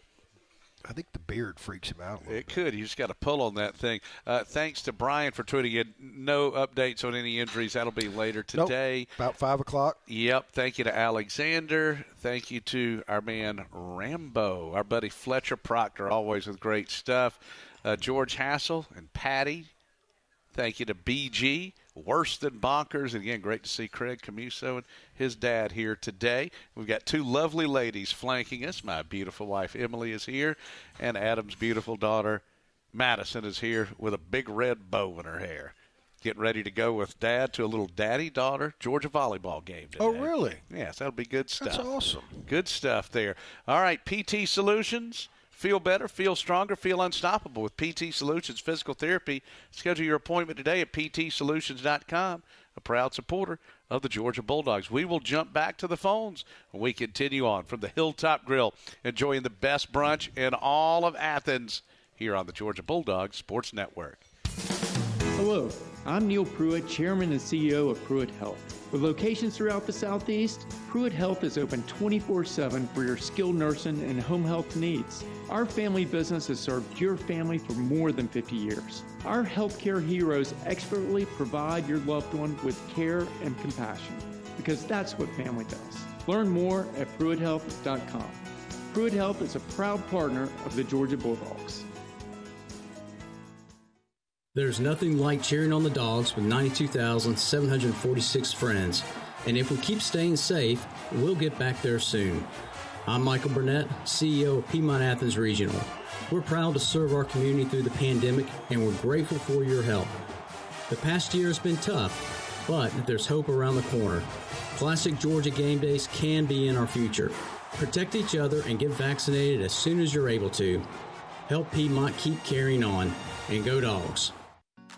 I think the beard freaks him out. A little It could. You just got to pull on that thing. Uh, thanks to Brian for tweeting in. No updates on any injuries. That'll be later Nope. today. About five o'clock. Yep. Thank you to Alexander. Thank you to our man Rambo, our buddy Fletcher Proctor, always with great stuff. Uh, George Hassel and Patty. Thank you to BG, worse than bonkers. And again, great to see Craig Camuso and his dad here today. We've got two lovely ladies flanking us. My beautiful wife Emily is here, and Adam's beautiful daughter Madison is here with a big red bow in her hair. Getting ready to go with dad to a little daddy daughter Georgia volleyball game today. Oh, really? Yes, that'll be good stuff. That's awesome. Good stuff there. All right, PT Solutions. Feel better, feel stronger, feel unstoppable with PT Solutions Physical Therapy. Schedule your appointment today at ptsolutions.com, a proud supporter of the Georgia Bulldogs. We will jump back to the phones when we continue on from the Hilltop Grill, enjoying the best brunch in all of Athens here on the Georgia Bulldogs Sports Network. Hello, I'm Neil Pruitt, Chairman and CEO of Pruitt Health. With locations throughout the Southeast, Pruitt Health is open 24 7 for your skilled nursing and home health needs. Our family business has served your family for more than 50 years. Our healthcare heroes expertly provide your loved one with care and compassion because that's what family does. Learn more at PruittHealth.com. Pruitt Health is a proud partner of the Georgia Bulldogs. There's nothing like cheering on the dogs with 92,746 friends. And if we keep staying safe, we'll get back there soon. I'm Michael Burnett, CEO of Piedmont Athens Regional. We're proud to serve our community through the pandemic, and we're grateful for your help. The past year has been tough, but there's hope around the corner. Classic Georgia game days can be in our future. Protect each other and get vaccinated as soon as you're able to. Help Piedmont keep carrying on, and go dogs.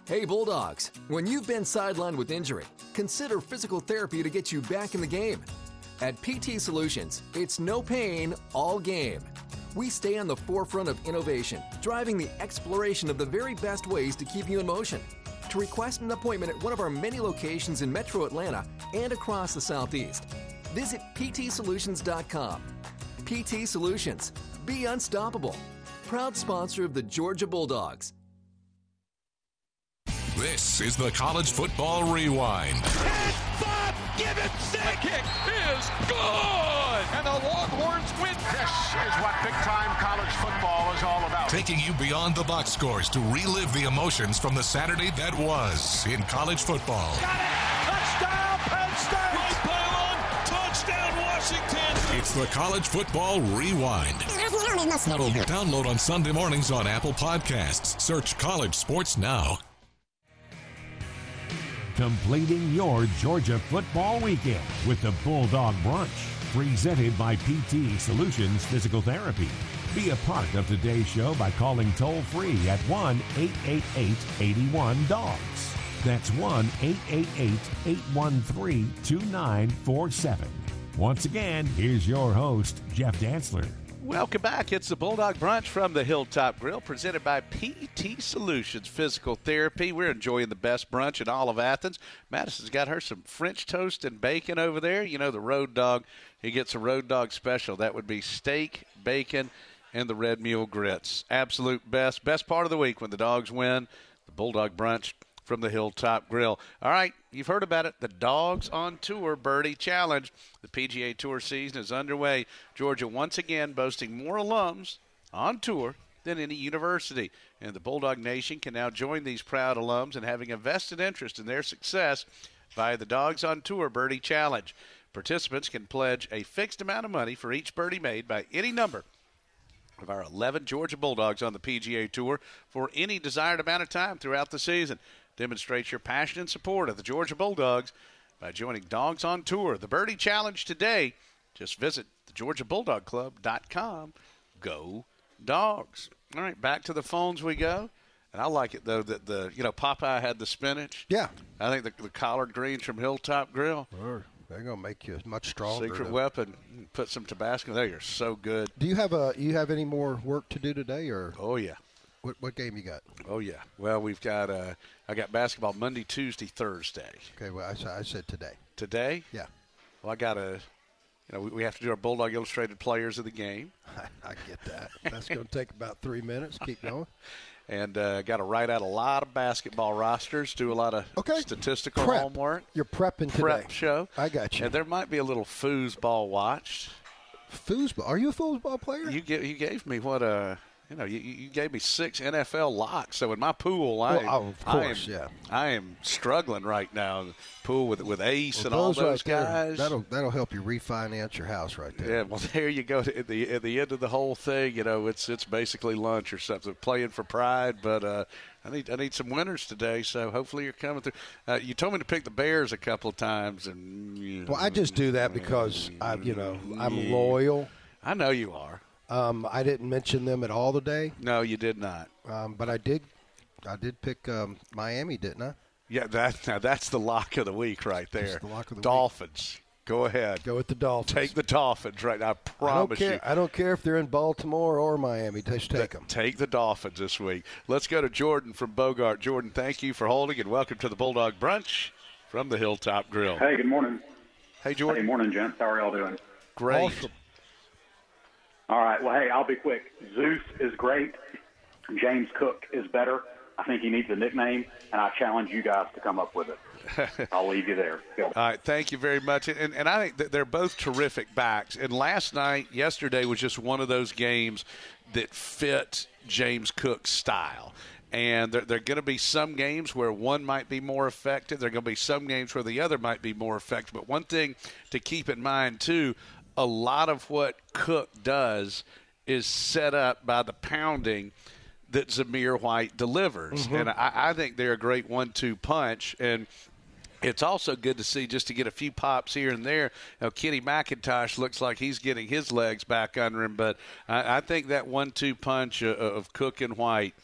Hey, Bulldogs, when you've been sidelined with injury, consider physical therapy to get you back in the game. At PT Solutions, it's no pain, all game. We stay on the forefront of innovation, driving the exploration of the very best ways to keep you in motion. To request an appointment at one of our many locations in Metro Atlanta and across the Southeast, visit ptsolutions.com. PT Solutions, be unstoppable. Proud sponsor of the Georgia Bulldogs. This is the College Football Rewind. Give it six. The kick is good. And the Longhorns win. This is what big time college football is all about. Taking you beyond the box scores to relive the emotions from the Saturday that was in college football. Touchdown, Penn State. Right pylon. Touchdown, Washington. It's the College Football Rewind. Download on Sunday mornings on Apple Podcasts. Search College Sports Now. Completing your Georgia football weekend with the Bulldog Brunch, presented by PT Solutions Physical Therapy. Be a part of today's show by calling toll free at 1 888 81 Dogs. That's 1 888 813 2947. Once again, here's your host, Jeff Dantzler. Welcome back. It's the Bulldog Brunch from the Hilltop Grill, presented by PT Solutions Physical Therapy. We're enjoying the best brunch in all of Athens. Madison's got her some French toast and bacon over there. You know, the road dog, he gets a road dog special. That would be steak, bacon, and the red mule grits. Absolute best. Best part of the week when the dogs win. The Bulldog Brunch from the Hilltop Grill. All right, you've heard about it. The Dogs on Tour Birdie Challenge. The PGA Tour season is underway. Georgia once again boasting more alums on tour than any university. And the Bulldog Nation can now join these proud alums in having a vested interest in their success via the Dogs on Tour Birdie Challenge. Participants can pledge a fixed amount of money for each birdie made by any number of our 11 Georgia Bulldogs on the PGA Tour for any desired amount of time throughout the season. Demonstrate your passion and support of the Georgia Bulldogs by joining Dogs on Tour. The Birdie Challenge today. Just visit thegeorgiabulldogclub.com. Go Dogs. All right, back to the phones we go. And I like it though that the you know Popeye had the spinach. Yeah, I think the, the collard greens from Hilltop Grill. Sure. They're gonna make you much stronger. Secret to- weapon. Put some Tabasco. They are so good. Do you have a you have any more work to do today, or Oh yeah. what what game you got? Oh yeah. Well, we've got uh, I got basketball Monday, Tuesday, Thursday. Okay, well I, said- I said today. Today? Yeah. Well, I got a. You know, we, we have to do our Bulldog Illustrated players of the game. I get that. That's going to take about three minutes. Keep going. And uh, got to write out a lot of basketball rosters, do a lot of Okay. statistical Prep. homework. You're prepping today. Prep show. I got you. And there might be a little foosball watched. Foosball? Are you a foosball player? You get, you gave me what uh you know you, you gave me six NFL locks. So in my pool, I Well, oh, of I am, yeah. I am struggling right now. Pool with with Ace Well, and all those right there, guys. That'll that'll help you refinance your house right there. Yeah, well, there you go. At the at the end of the whole thing, you know, it's it's basically lunch or something. Playing for pride, but uh, I need I need some winners today. So hopefully you're coming through. Uh, you told me to pick the Bears a couple of times, and you know, Well, I just do that because I, you know, I'm loyal. I know you are. Um, I didn't mention them at all today, No, you did not. um, but I did. I did pick um, Miami, didn't I? Yeah, that now that's the lock of the week right there. That's the lock of the week. Dolphins. Go ahead. Go with the Dolphins. Take the Dolphins right now. I I don't promise care. you. I don't care if they're in Baltimore or Miami. Just take them. Take the Dolphins this week. Let's go to Jordan from Bogart. Jordan, thank you for holding and welcome to the Bulldog Brunch from the Hilltop Grill. Hey, good morning. Hey, Jordan. Hey, morning, gents. How are y'all doing? Great. All right. Well, hey, I'll be quick. Zeus is great. James Cook is better. I think he needs a nickname, and I challenge you guys to come up with it. I'll leave you there. Go. All right, thank you very much. And, and I think that they're both terrific backs. And last night, yesterday, was just one of those games that fit James Cook's style. And there, there are going to be some games where one might be more effective. There are going to be some games where the other might be more effective. But one thing to keep in mind, too, a lot of what Cook does is set up by the pounding that Zamir White delivers. Mhm. And I, I think they're a great one two punch. And it's also good to see just to get a few pops here and there. Now, Kenny McIntosh looks like he's getting his legs back under him, but I, I think that one-two punch uh, of Cook and White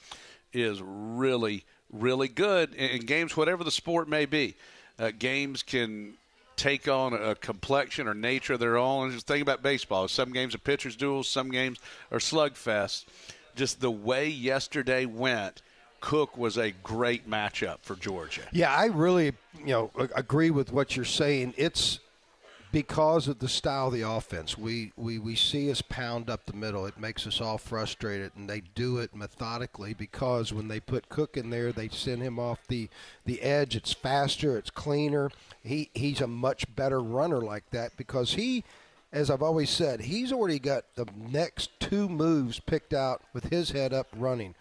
is really, really good in, in games, whatever the sport may be. Uh, games can take on a complexion or nature of their own. Just think about baseball. Some games are pitchers' duels, some games are slugfest. Just the way yesterday went, Cook was a great matchup for Georgia. Yeah, I really, you know, agree with what you're saying. It's because of the style of the offense. We, we we see us pound up the middle. It makes us all frustrated, and they do it methodically because when they put Cook in there, they send him off the the edge. It's faster, it's cleaner. He he's a much better runner like that because he. As I've always said, he's already got the next two moves picked out with his head up running.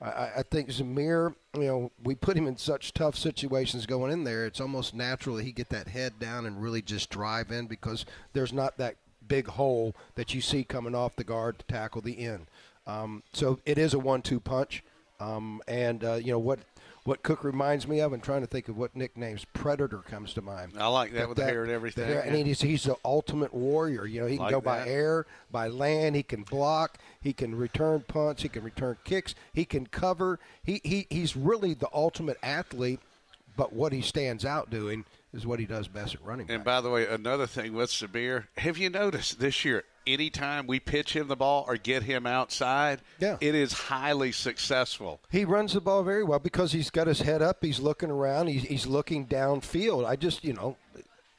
I- I, think Zamir, you know, we put him in such tough situations going in there. It's almost natural that he get that head down and really just drive in because there's not that big hole that you see coming off the guard to tackle the end. Um, so it is a one-two punch. Um, and uh, you know what what Cook reminds me of, and trying to think of what nicknames. Predator comes to mind. I like that Got with the hair and everything. hair- and he's he's the ultimate warrior. You know, he can Like go by air, by land. He can block. He can return punts. He can return kicks. He can cover. He, he he's really the ultimate athlete. But what he stands out doing is what he does best at running. And by the way, another thing with Zamir, have you noticed this year, anytime we pitch him the ball or get him outside, Yeah. it is highly successful. He runs the ball very well because he's got his head up. He's looking around. He's, he's looking downfield. I just, you know,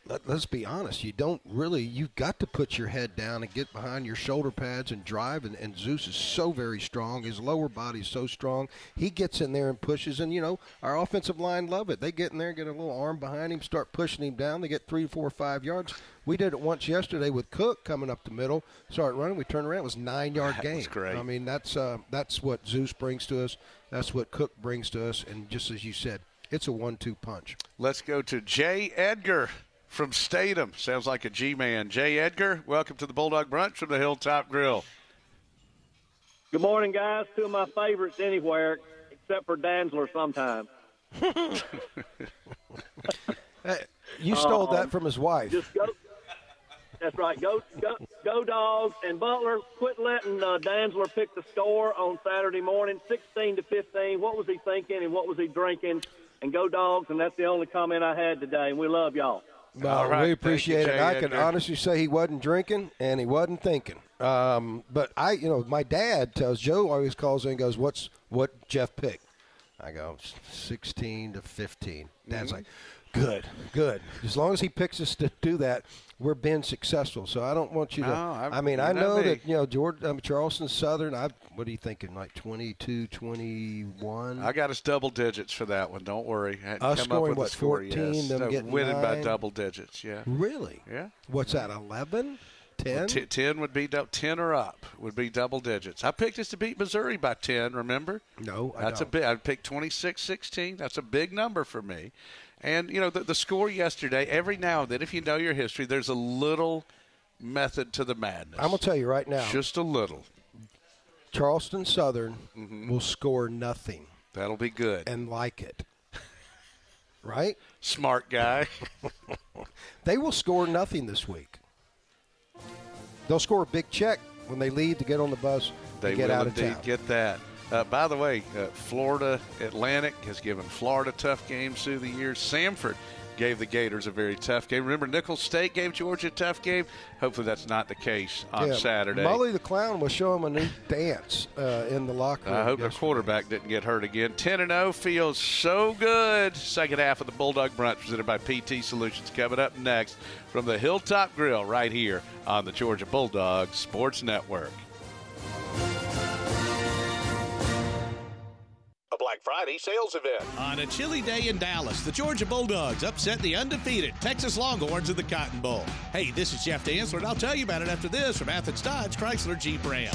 let, us be honest, you don't really, you've got to put your head down and get behind your shoulder pads and drive. And, and Zeus is so very strong. His lower body is so strong. He gets in there and pushes. And, you know, our offensive line love it. They get in there, get a little arm behind him, start pushing him down. They get three, four, five yards. We did it once yesterday with Cook coming up the middle, start running. We turned around. It was nine yard That gain. was great. I mean, that's uh, that's what Zeus brings to us. That's what Cook brings to us. And just as you said, it's a one-two punch. Let's go to Jay Edgar from Statham. Sounds like a G man. Jay Edgar, welcome to the Bulldog Brunch from the Hilltop Grill. Good morning, guys. Two of my favorites anywhere, except for Dantzler sometimes. Hey, you stole Um, that from his wife. Just go. That's right. Go, go, go, dogs! And Butler, quit letting uh, Dantzler pick the score on Saturday morning, sixteen to fifteen. What was he thinking, and what was he drinking? And go, dogs! And that's the only comment I had today. And we love y'all. Well, right. we Thank you, appreciate it. Jay I can honestly say he wasn't drinking and he wasn't thinking. Um, but I, you know, my dad tells Joe always calls in and goes, "What's what Jeff picked?" I go, "16 to 15." Dad's Mm-hmm. like, "Good, good. As long as he picks us to do that, we're being successful." So I don't want you to. No, I- I, mean, I know me. that you know George, um, Charleston Southern. I what are you thinking? Like 22, 21. I got us double digits for that one. Don't worry. I Us come scoring, up with what, a score 14, yes. them getting winning by double digits. Yeah. Really? Yeah. What's that? 11? 10? Well, t- 10 would be dou- 10 or up would be double digits. I picked us to beat Missouri by 10, remember? No, I That's a don't. big I picked 26-16. That's a big number for me. And you know the, the score yesterday, every now and then if you know your history, there's a little method to the madness. I'm gonna tell you right now. Just a little. Charleston Southern Mm-hmm. will score nothing That'll be good. and like it. Right? Smart guy. they will score nothing this week. They'll score a big check when they leave to get on the bus They to get will out of indeed town. get that. Uh, by the way, uh, Florida Atlantic has given Florida tough games through the years. Samford gave the Gators a very tough game. Remember, Nicholls State gave Georgia a tough game. Hopefully, that's not the case on Yeah, Saturday. Molly the clown will show him a new dance uh, in the locker room. I hope yesterday. quarterback didn't get hurt again. 10 and 0 feels so good. Second half of the Bulldog Brunch presented by PT Solutions coming up next from the Hilltop Grill right here on the Georgia Bulldogs Sports Network. Friday sales event. On a chilly day in Dallas, the Georgia Bulldogs upset the undefeated Texas Longhorns in the Cotton Bowl. Hey, this is Jeff Dantzler, and I'll tell you about it after this from Athens Dodge Chrysler Jeep Ram.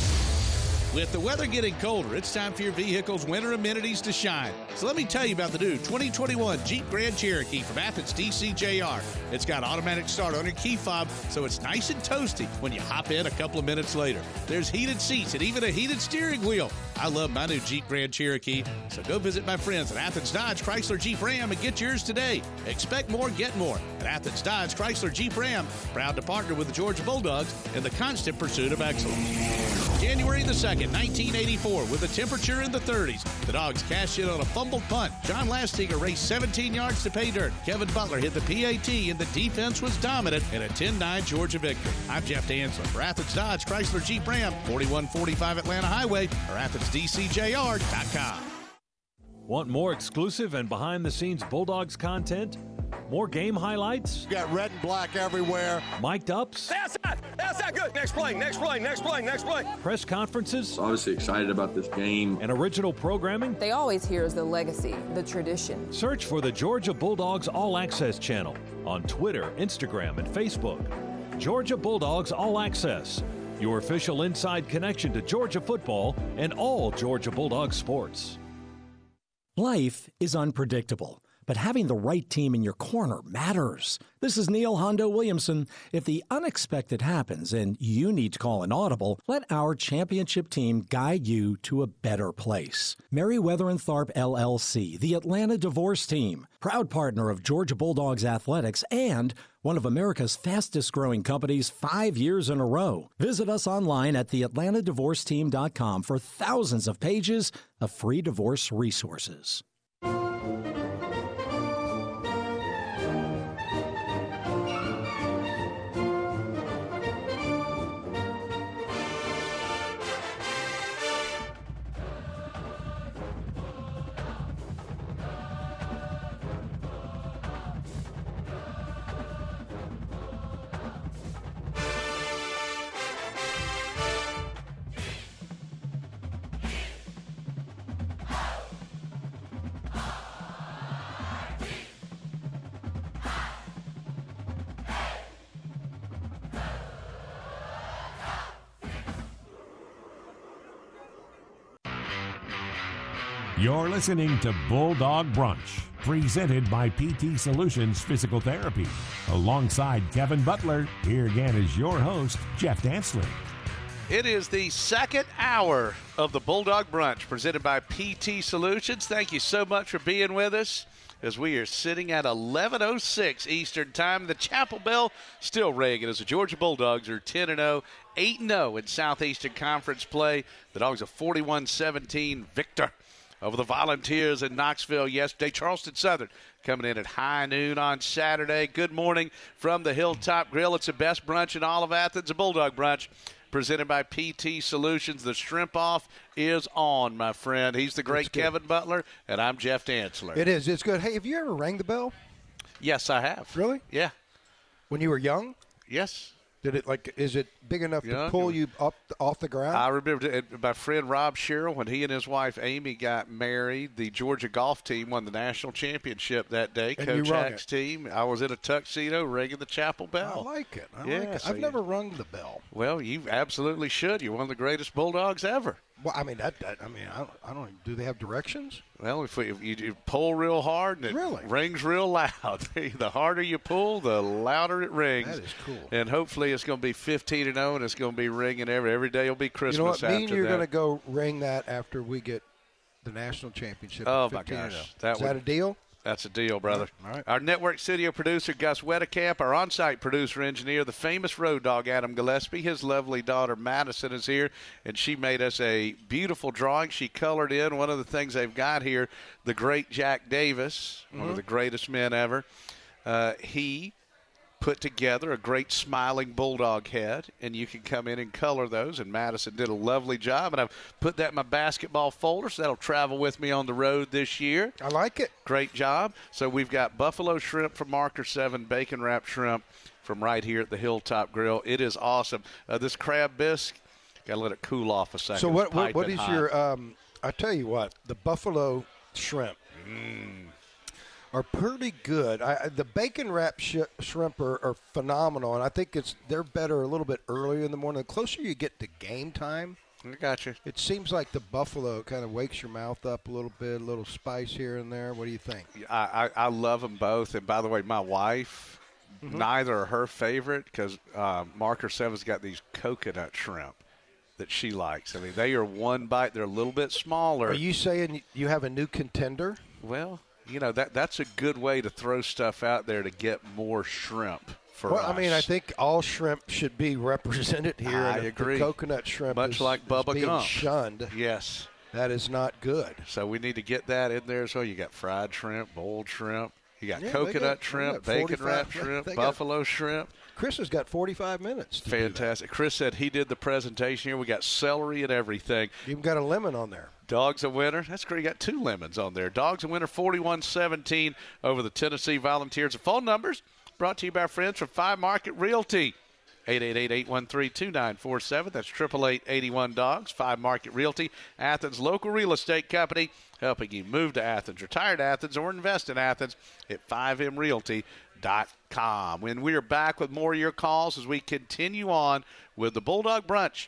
With the weather getting colder, it's time for your vehicle's winter amenities to shine. So let me tell you about the new 2021 Jeep Grand Cherokee from Athens DCJR. It's got automatic start on your key fob, so it's nice and toasty when you hop in a couple of minutes later. There's heated seats and even a heated steering wheel. I love my new Jeep Grand Cherokee, so go visit my friends at Athens Dodge Chrysler Jeep Ram and get yours today. Expect more, get more at Athens Dodge Chrysler Jeep Ram. Proud to partner with the Georgia Bulldogs in the constant pursuit of excellence. January the 2nd, 1984, with a temperature in the 30s. The Dogs cashed in on a fumbled punt. John Lastinger raced 17 yards to pay dirt. Kevin Butler hit the PAT, and the defense was dominant in a 10-9 Georgia victory. I'm Jeff Dantzler for Athens Dodge Chrysler Jeep Ram, 4145 Atlanta Highway, or AthensDCJR.com. Want more exclusive and behind the scenes Bulldogs content? More game highlights? Got red and black everywhere. Mic'd ups? That's not, that's not good. Next play, next play, next play, next play. Press conferences? Obviously excited about this game. And original programming? They always hear is the legacy, the tradition. Search for the Georgia Bulldogs All Access channel on Twitter, Instagram, and Facebook. Georgia Bulldogs All Access, your official inside connection to Georgia football and all Georgia Bulldogs sports. Life is unpredictable, but having the right team in your corner matters. This is Neil Hondo Williamson. If the unexpected happens and you need to call an audible, let our championship team guide you to a better place. Meriwether and Tharp LLC, the Atlanta Divorce Team, proud partner of Georgia Bulldogs Athletics and one of America's fastest growing companies five years in a row. Visit us online at theatlantadivorceteam.com for thousands of pages of free divorce resources. You're listening to Bulldog Brunch, presented by PT Solutions Physical Therapy. Alongside Kevin Butler, here again is your host, Jeff Dantzler. It is the second hour of the Bulldog Brunch presented by PT Solutions. Thank you so much for being with us as we are sitting at 11:06 Eastern Time. The chapel bell still ringing as the Georgia Bulldogs are 10 and 0, 8 and 0 in Southeastern Conference play. The Dogs a 41-17 victor over the Volunteers in Knoxville yesterday. Charleston Southern coming in at high noon on Saturday. Good morning from the Hilltop Grill. It's the best brunch in all of Athens, a Bulldog brunch presented by PT Solutions. The shrimp off is on, my friend. He's the great Kevin Butler, and I'm Jeff Dantzler. It is. It's good. Hey, have you ever rang the bell? Yes, I have. Really? Yeah. When you were young? Yes. Did it like? Is it big enough to pull you up off the ground? I remember my friend Rob Sherrill when he and his wife Amy got married. The Georgia golf team won the national championship that day. And Coach Haack's it. team. I was in a tuxedo ringing the chapel I bell. like it. I Yeah, like it. so I've never rung the bell. Well, you absolutely should. You're one of the greatest bulldogs ever. Well, I mean that. that I mean, I don't, I don't. Do they have directions? Well, if, we, if you, you pull real hard and it Really? rings real loud, the harder you pull, the louder it rings. That is cool. And hopefully, it's going to be 15 and 0, and it's going to be ringing every every day. Will be Christmas you know what? after Me and you're going to go ring that after we get the national championship. Oh my oh. gosh, 0. that is that a deal? That's a deal, brother. All right. Our network studio producer, Gus Wedekamp, our on site producer engineer, the famous road dog, Adam Gillespie. His lovely daughter, Madison, is here, and she made us a beautiful drawing. She colored in one of the things they've got here the great Jack Davis, one Mm-hmm. of the greatest men ever. Uh, he put together a great smiling bulldog head, and you can come in and color those. And Madison did a lovely job, and I've put that in my basketball folder, so that'll travel with me on the road this year. I like it. Great job. So we've got buffalo shrimp from Marker 7, bacon wrapped shrimp from right here at the Hilltop Grill. It is awesome. Uh, this crab bisque, got to let it cool off a second. So what? What, what is hot. your? Um, I tell you what, the buffalo shrimp Mm. Are pretty good. I, the bacon wrap sh- shrimp are, are phenomenal, and I think it's they're better a little bit earlier in the morning. The closer you get to game time, I got you. it seems like the buffalo kind of wakes your mouth up a little bit, a little spice here and there. What do you think? I, I, I love them both. And by the way, my wife, Mm-hmm. neither are her favorite because uh, Marker 7's got these coconut shrimp that she likes. I mean, they are one bite. They're a little bit smaller. Are you saying you have a new contender? Well, you know that that's a good way to throw stuff out there to get more shrimp for well, us. I mean, I think all shrimp should be represented here. I and agree. The coconut shrimp, Much is, like Bubba being Gump. shunned. Yes. That is not good. So we need to get that in there. So you got fried shrimp, boiled shrimp, you got Yeah, coconut got- shrimp, got bacon 45 wrapped they shrimp, got- buffalo shrimp. Chris has got 45 minutes. To do that. Fantastic. Chris said he did the presentation here. We got celery and everything. You even got a lemon on there. Dogs a winner. That's great. You got two lemons on there. Dogs a winner 41 17 over the Tennessee Volunteers. The phone numbers brought to you by our friends from Five Market Realty. 888-813-2947. That's 888 dogs Five Market Realty, Athens local real estate company, helping you move to Athens, retire to Athens, or invest in Athens at 5mrealty.com. When we are back with more of your calls as we continue on with the Bulldog Brunch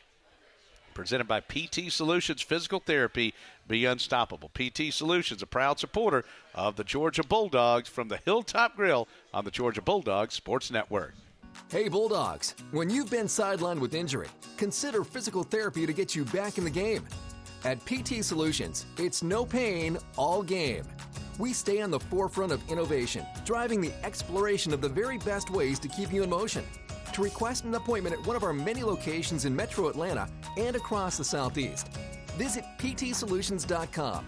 presented by PT Solutions Physical Therapy. Be unstoppable. PT Solutions, a proud supporter of the Georgia Bulldogs from the Hilltop Grill on the Georgia Bulldogs Sports Network. Hey Bulldogs, when you've been sidelined with injury, consider physical therapy to get you back in the game. At PT Solutions, it's no pain, all game. We stay on the forefront of innovation, driving the exploration of the very best ways to keep you in motion. To request an appointment at one of our many locations in Metro Atlanta and across the Southeast, visit ptsolutions.com.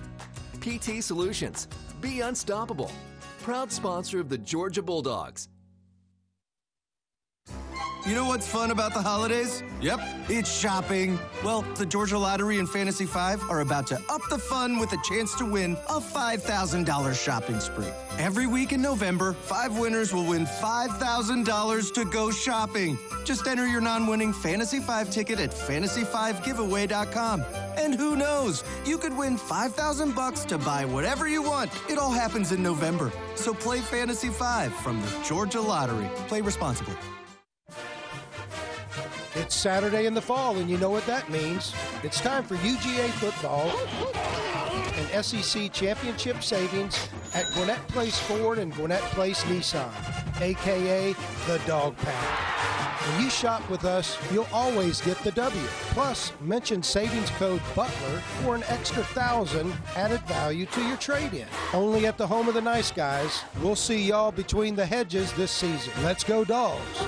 PT Solutions, be unstoppable. Proud sponsor of the Georgia Bulldogs. You know what's fun about the holidays? Yep, it's shopping. Well, the Georgia Lottery and Fantasy 5 are about to up the fun with a chance to win a $5,000 shopping spree. Every week in November, five winners will win $5,000 to go shopping. Just enter your non winning Fantasy 5 ticket at fantasy5giveaway.com. And who knows, you could win 5000 bucks to buy whatever you want. It all happens in November. So play Fantasy 5 from the Georgia Lottery. Play responsibly. It's Saturday in the fall, and you know what that means. It's time for UGA football. and SEC championship savings at Gwinnett Place Ford and Gwinnett Place Nissan, aka the Dog Pack. When you shop with us, you'll always get the W. Plus, mention savings code BUTLER for an extra thousand added value to your trade-in. Only at the home of the nice guys. We'll see y'all between the hedges this season. Let's go dogs.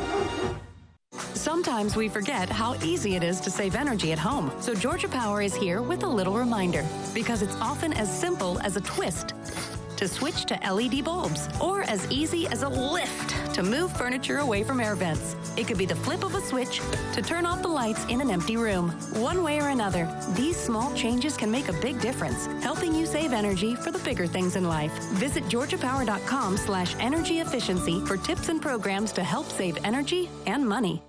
Sometimes we forget how easy it is to save energy at home. So Georgia Power is here with a little reminder because it's often as simple as a twist to switch to LED bulbs or as easy as a lift to move furniture away from air vents. It could be the flip of a switch to turn off the lights in an empty room. One way or another, these small changes can make a big difference, helping you save energy for the bigger things in life. Visit georgiapower.com slash energy efficiency for tips and programs to help save energy and money.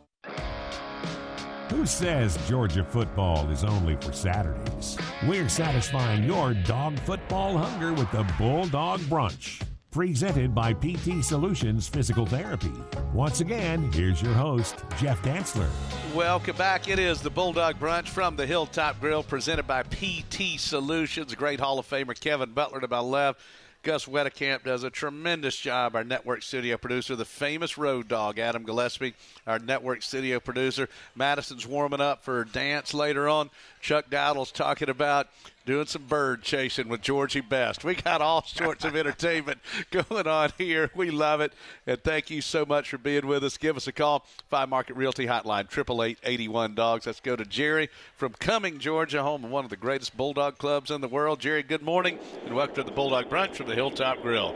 Who says Georgia football is only for Saturdays? We're satisfying your dog football hunger with the Bulldog Brunch. Presented by PT Solutions Physical Therapy. Once again, here's your host, Jeff Dantzler. Welcome back. It is the Bulldog Brunch from the Hilltop Grill, presented by PT Solutions. Great Hall of Famer Kevin Butler to my left. Gus Wedekamp does a tremendous job, our network studio producer. The famous road dog, Adam Gillespie, our network studio producer. Madison's warming up for dance later on. Chuck Dowdle's talking about doing some bird chasing with Georgie Best. We got all sorts of entertainment going on here. We love it. And thank you so much for being with us. Give us a call. Five Market Realty Hotline, 888 Dogs. Let's go to Jerry from Cumming, Georgia, home of one of the greatest Bulldog clubs in the world. Jerry, good morning, and welcome to the Bulldog Brunch from the Hilltop Grill.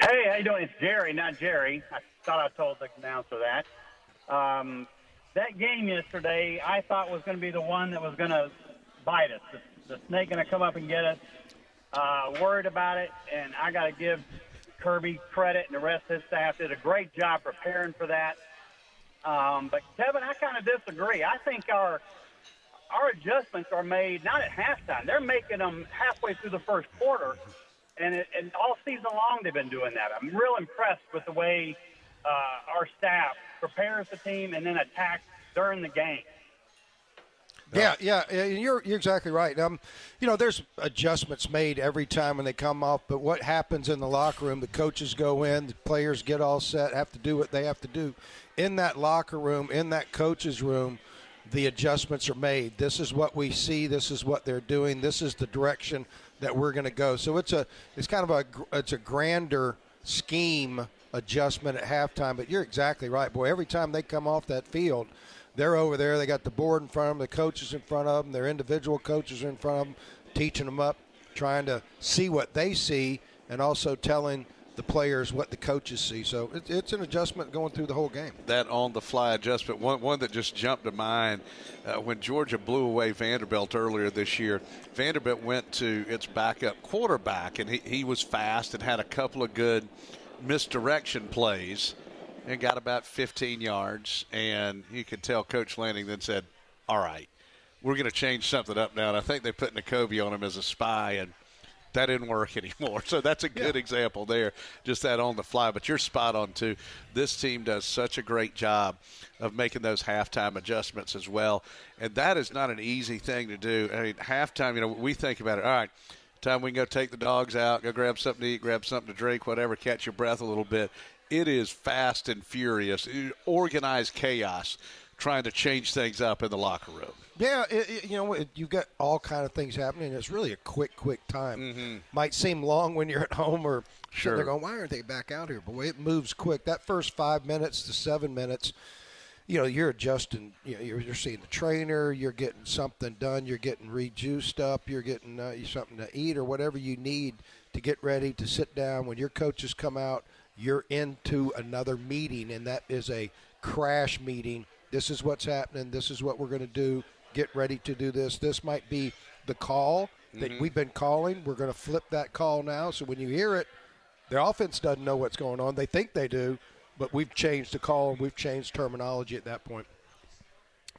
Hey, how you doing? It's Jerry, not Jerry. I thought I told the announcer that. Um, that game yesterday, I thought was going to be the one that was going to bite us. The, the snake going to come up and get us. Uh, worried about it, and I got to give Kirby credit and the rest of his staff did a great job preparing for that. Um, but Kevin, I kind of disagree. I think our our adjustments are made not at halftime; they're making them halfway through the first quarter, and it, and all season long they've been doing that. I'm real impressed with the way uh, our staff prepares the team and then attacks during the game. Yeah, yeah, yeah, you're you're exactly right. Um, you know, there's adjustments made every time when they come off, but what happens in the locker room? The coaches go in, the players get all set, have to do what they have to do. In that locker room, in that coach's room, the adjustments are made. This is what we see. This is what they're doing. This is the direction that we're going to go. So it's a it's kind of a it's a grander scheme adjustment at halftime. But you're exactly right, boy. Every time they come off that field they're over there. They got the board in front of them, the coaches in front of them, their individual coaches are in front of them, teaching them up, trying to see what they see, and also telling the players what the coaches see. So it, it's an adjustment going through the whole game. That on the fly adjustment, one, one that just jumped to mind uh, when Georgia blew away Vanderbilt earlier this year. Vanderbilt went to its backup quarterback, and he, he was fast and had a couple of good misdirection plays and got about 15 yards. And you could tell Coach Lanning then said, All right, we're going to change something up now. And I think they put Nakobe on him as a spy, and that didn't work anymore. So that's a good yeah. example there, just that on the fly. But you're spot on, too. This team does such a great job of making those halftime adjustments as well. And that is not an easy thing to do. I mean, halftime, you know, we think about it, all right, time we can go take the dogs out, go grab something to eat, grab something to drink, whatever, catch your breath a little bit it is fast and furious, organized chaos, trying to change things up in the locker room. Yeah, it, it, you know, it, you've got all kind of things happening. It's really a quick, quick time. Mm-hmm. Might seem long when you're at home or sure. they're going, why aren't they back out here? But it moves quick. That first five minutes to seven minutes, you know, you're adjusting. You know, you're, you're seeing the trainer. You're getting something done. You're getting rejuiced up. You're getting uh, something to eat or whatever you need to get ready to sit down. When your coaches come out – you're into another meeting, and that is a crash meeting. This is what's happening. This is what we're going to do. Get ready to do this. This might be the call that mm-hmm. we've been calling. We're going to flip that call now. So when you hear it, the offense doesn't know what's going on. They think they do, but we've changed the call and we've changed terminology at that point.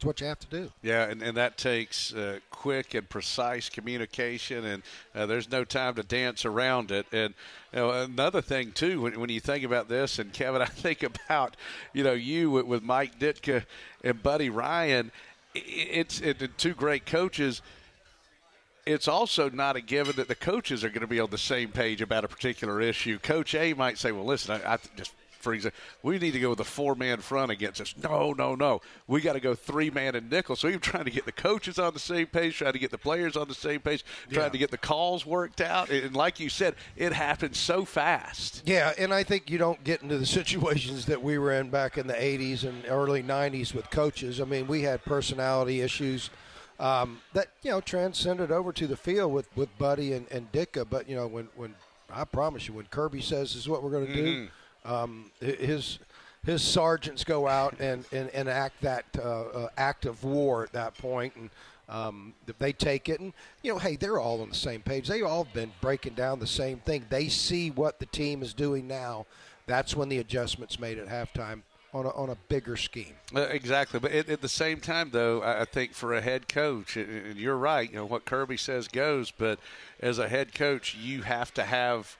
It's what you have to do. Yeah, and, and that takes uh, quick and precise communication, and uh, there's no time to dance around it. And you know, another thing too, when, when you think about this, and Kevin, I think about you know you with, with Mike Ditka and Buddy Ryan. It's it, two great coaches it's also not a given that the coaches are going to be on the same page about a particular issue. Coach A might say, "Well, listen, I, I just for example, we need to go with a four man front against us. No, no, no. We got to go three man and nickel. So you're trying to get the coaches on the same page, trying to get the players on the same page, trying Yeah. to get the calls worked out. And like you said, it happens so fast. Yeah, and I think you don't get into the situations that we were in back in the 80s and early 90s with coaches. I mean, we had personality issues um, that, you know, transcended over to the field with, with Buddy and, and Ditka. But, you know, when, when I promise you, when Kirby says this is what we're going to do, um, his his sergeants go out and, and, act that uh, uh, act of war at that point and um, they take it and you know hey they're all on the same page. They all been breaking down the same thing. They see what the team is doing now. That's when the adjustments made at halftime on a, on a bigger scheme. Uh, exactly, but at, at the same time, though, I I think for a head coach, and you're right. You know what Kirby says goes, but as a head coach, you have to have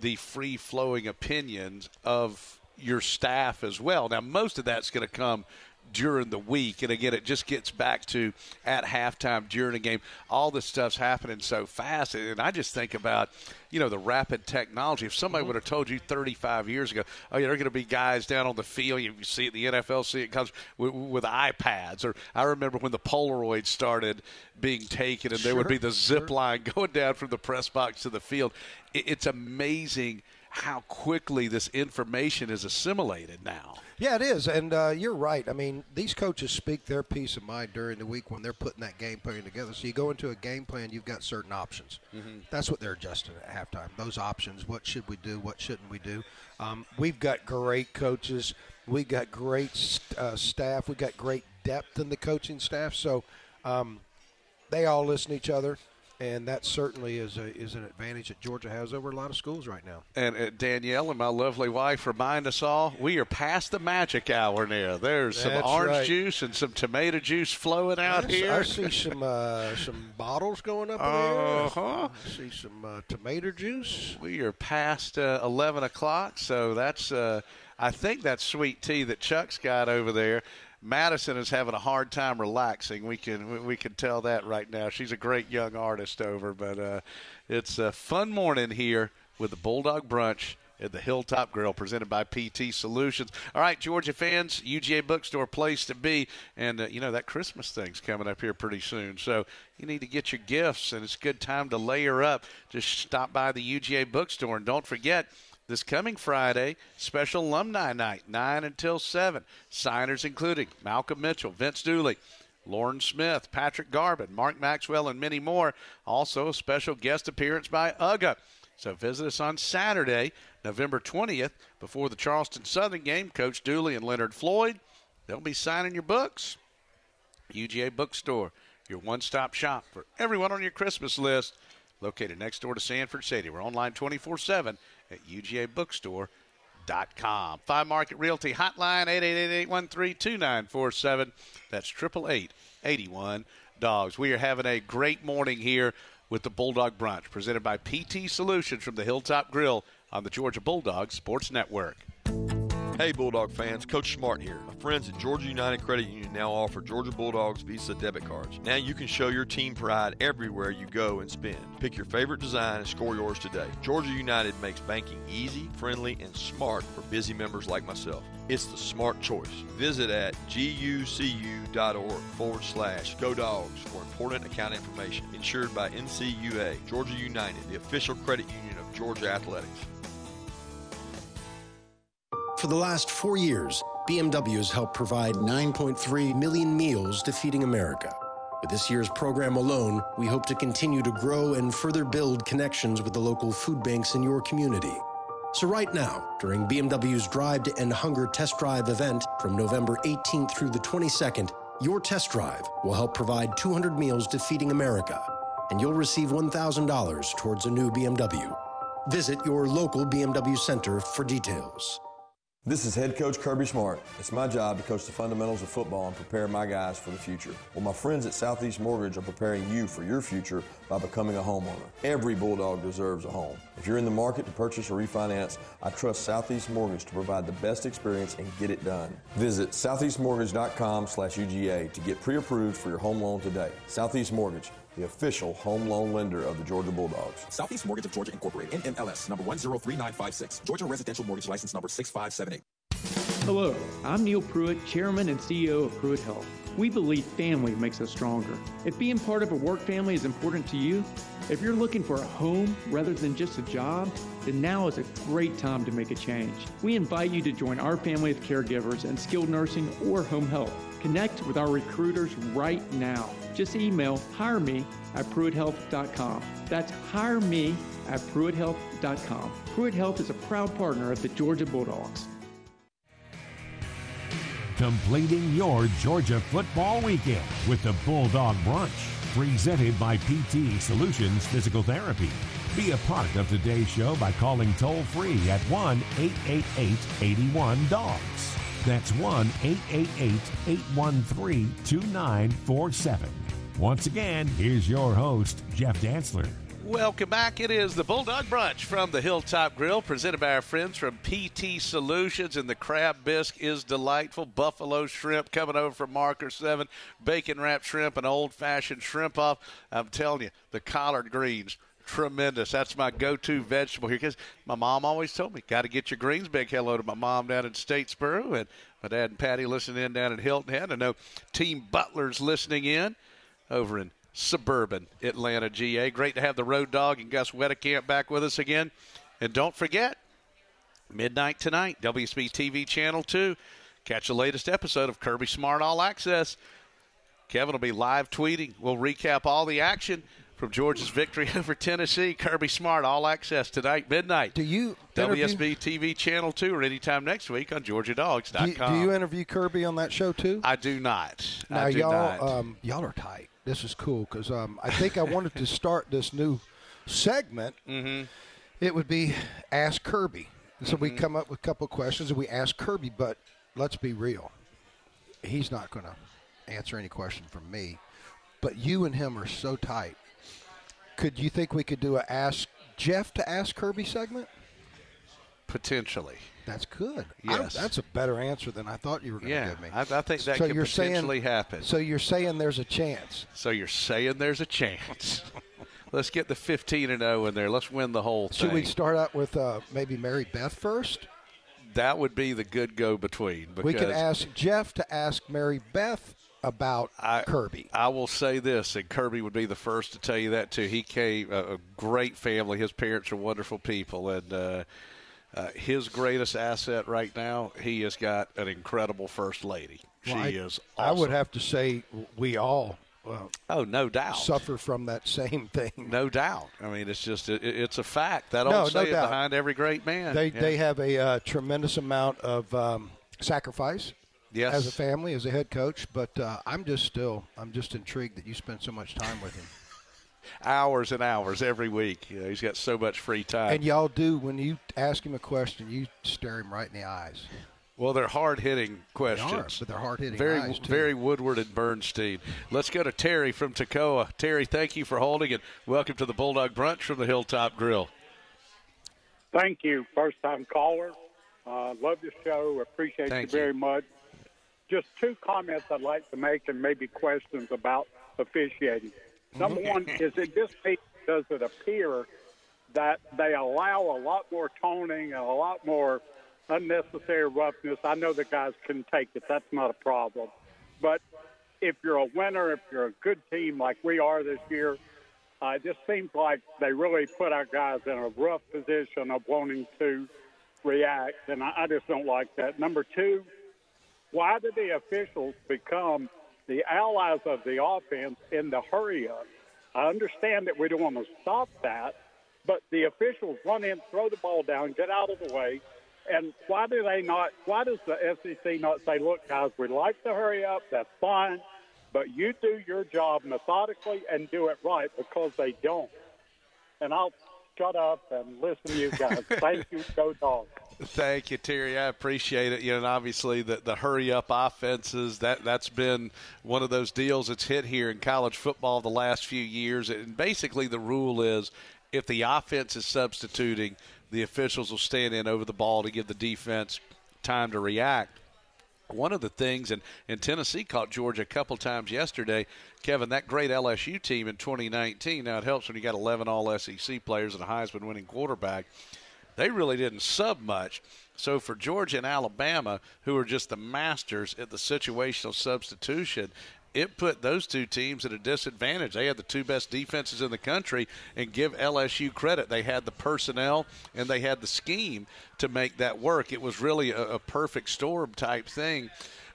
the free flowing opinions of your staff as well. Now, most of that's going to come during the week, and again, it just gets back to at halftime during a game. All this stuff's happening so fast, and I just think about you know the rapid technology. If somebody mm-hmm. would have told you 35 years ago, oh yeah, there are going to be guys down on the field. You see it in the NFL, see it comes with, with iPads. Or I remember when the Polaroids started being taken, and there would be the zip line going down from the press box to the field. It, it's amazing how quickly this information is assimilated now. Yeah, it is, and uh, you're right. I mean, these coaches speak their peace of mind during the week when they're putting that game plan together. So you go into a game plan, you've got certain options. Mhm. That's what they're adjusting at halftime. Those options. What should we do? What shouldn't we do? Um, we've got great coaches. We've got great st- uh, staff. We've got great depth in the coaching staff. So um, they all listen to each other, and that certainly is a, is an advantage that Georgia has over a lot of schools right now. And uh, Danielle and my lovely wife remind us all we are past the magic hour now. There's some orange right. juice and some tomato juice flowing out I here. I see some uh, some bottles going up in there. Uh-huh. I see some uh, tomato juice. We are past uh, 11 o'clock, so that's, uh, I think that's sweet tea that Chuck's got over there. Madison is having a hard time relaxing. We can we- can tell that right now. She's a great young artist over, but uh, it's a fun morning here with the Bulldog Brunch at the Hilltop Grill, presented by PT Solutions. All right, Georgia fans, UGA Bookstore place to be, and uh, you know that Christmas thing's coming up here pretty soon, so you need to get your gifts, and it's a good time to layer up. Just stop by the UGA Bookstore, and don't forget. This coming Friday, special alumni night, 9 until 7. Signers including Malcolm Mitchell, Vince Dooley, Loran Smith, Patrick Garbin, Mark Maxwell, and many more. Also, a special guest appearance by UGA. So visit us on Saturday, November 20th, before the Charleston Southern game. Coach Dooley and Leonard Floyd, they'll be signing your books. UGA Bookstore, your one stop shop for everyone on your Christmas list. Located next door to Sanford City. We're online 24 7 at UGABookstore.com. Five Market Realty Hotline 888-813-2947. That's 888-81 Dogs. We are having a great morning here with the Bulldog Brunch presented by PT Solutions from the Hilltop Grill on the Georgia Bulldogs Sports Network. Hey, Bulldog fans, Coach Smart here. My friends at Georgia United Credit Union now offer Georgia Bulldogs Visa debit cards. Now you can show your team pride everywhere you go and spend. Pick your favorite design and score yours today. Georgia United makes banking easy, friendly, and smart for busy members like myself. It's the smart choice. Visit at gucu.org forward slash go dogs for important account information. Insured by NCUA, Georgia United, the official credit union of Georgia Athletics. For the last four years, BMW has helped provide 9.3 million meals to Feeding America. With this year's program alone, we hope to continue to grow and further build connections with the local food banks in your community. So, right now, during BMW's Drive to End Hunger test drive event from November 18th through the 22nd, your test drive will help provide 200 meals to Feeding America, and you'll receive $1,000 towards a new BMW. Visit your local BMW center for details. This is head coach Kirby Smart. It's my job to coach the fundamentals of football and prepare my guys for the future. Well, my friends at Southeast Mortgage are preparing you for your future by becoming a homeowner. Every Bulldog deserves a home. If you're in the market to purchase or refinance, I trust Southeast Mortgage to provide the best experience and get it done. Visit southeastmortgage.com slash UGA to get pre-approved for your home loan today. Southeast Mortgage, the official home loan lender of the Georgia Bulldogs. Southeast Mortgage of Georgia Incorporated, NMLS, number 103956, Georgia Residential Mortgage License number 6578. Hello, I'm Neil Pruitt, Chairman and CEO of Pruitt Health. We believe family makes us stronger. If being part of a work family is important to you, if you're looking for a home rather than just a job, then now is a great time to make a change. We invite you to join our family of caregivers in skilled nursing or home health. Connect with our recruiters right now. Just email hire me at pruitthealth.com. That's hire me at pruitthealth.com. Pruitt Health is a proud partner of the Georgia Bulldogs. Completing your Georgia football weekend with the Bulldog Brunch, presented by PT Solutions Physical Therapy. Be a part of today's show by calling toll free at 1 888 81 Dogs. That's 1 888 813 2947. Once again, here's your host, Jeff Dantzler. Welcome back. It is the Bulldog Brunch from the Hilltop Grill, presented by our friends from PT Solutions. And the crab bisque is delightful. Buffalo shrimp coming over from Marker 7, bacon wrapped shrimp, and old fashioned shrimp off. I'm telling you, the collard greens tremendous. That's my go-to vegetable here because my mom always told me, got to get your greens. Big hello to my mom down in Statesboro and my dad and Patty listening in down in Hilton Head. I know Team Butler's listening in over in suburban Atlanta, GA. Great to have the road dog and Gus Wedekamp back with us again. And don't forget, midnight tonight, WSB TV Channel 2. Catch the latest episode of Kirby Smart All Access. Kevin will be live tweeting. We'll recap all the action from Georgia's victory over Tennessee. Kirby Smart, all access tonight, midnight. Do you WSB TV Channel 2 or anytime next week on GeorgiaDogs.com. Do you, do you interview Kirby on that show too? I do not. Now I do y'all, not. Um, y'all are tight. This is cool because um, I think I wanted to start this new segment. Mm-hmm. It would be Ask Kirby. So we Mhm. come up with a couple of questions and we ask Kirby, but let's be real. He's not going to answer any question from me. But you and him are so tight. Could you think we could do a Ask Jeff to Ask Kirby segment? Potentially. That's good. Yes. that's a better answer than I thought you were going to Yeah, give me. I, I think that so could you're potentially saying, happen. So you're saying there's a chance. So you're saying there's a chance. Let's get the 15 and 0 in there. Let's win the whole Should thing. Should we start out with uh, maybe Mary Beth first? that would be the good go between. We could ask Jeff to ask Mary Beth about Kirby. I will say this, and Kirby would be the first to tell you that too. He came a, a great family. His parents are wonderful people, and uh, uh, his greatest asset right now, he has got an incredible first lady. She Well, I, is. I would have to say we all. Uh, oh, no doubt. Suffer from that same thing. No doubt. I mean, it's just it, it's a fact. That No, old no saying behind every great man. They Yeah. they have a uh, tremendous amount of um, sacrifice. Yes. As a family, as a head coach, but uh, I'm just still I'm just intrigued that you spend so much time with him. hours and hours every week. You know, he's got so much free time. And y'all do when you ask him a question, you stare him right in the eyes. Well, they're hard hitting questions. They are, but they're hard-hitting Very, eyes, too. very Woodward and Bernstein. Let's go to Terry from Toccoa. Terry, thank you for holding it. Welcome to the Bulldog Brunch from the Hilltop Grill. Thank you, first time caller. Uh, love the show. Appreciate Thank you you. very much. Just two comments I'd like to make and maybe questions about officiating. Number one is it just does it appear that they allow a lot more toning and a lot more unnecessary roughness. I know the guys can take it. That's not a problem. But if you're a winner, if you're a good team like we are this year, uh, it just seems like they really put our guys in a rough position of wanting to react, and I, I just don't like that. Number two, why do the officials become the allies of the offense in the hurry up? I understand that we don't want to stop that, but the officials run in, throw the ball down, get out of the way. And why do they not? Why does the SEC not say, "Look, guys, we like to hurry up. That's fine, but you do your job methodically and do it right," because they don't. And I'll shut up and listen to you guys. Thank you, go dogs. Thank you, Terry. I appreciate it. You know, and obviously the the hurry up offenses that that's been one of those deals that's hit here in college football the last few years. And basically, the rule is if the offense is substituting, the officials will stand in over the ball to give the defense time to react. one of the things, and, and Tennessee caught Georgia a couple times yesterday. Kevin, that great LSU team in 2019. Now it helps when you got 11 All SEC players and a Heisman winning quarterback. They really didn't sub much. So for Georgia and Alabama, who are just the masters at the situational substitution, it put those two teams at a disadvantage. They had the two best defenses in the country, and give LSU credit. They had the personnel and they had the scheme to make that work. It was really a, a perfect storm type thing.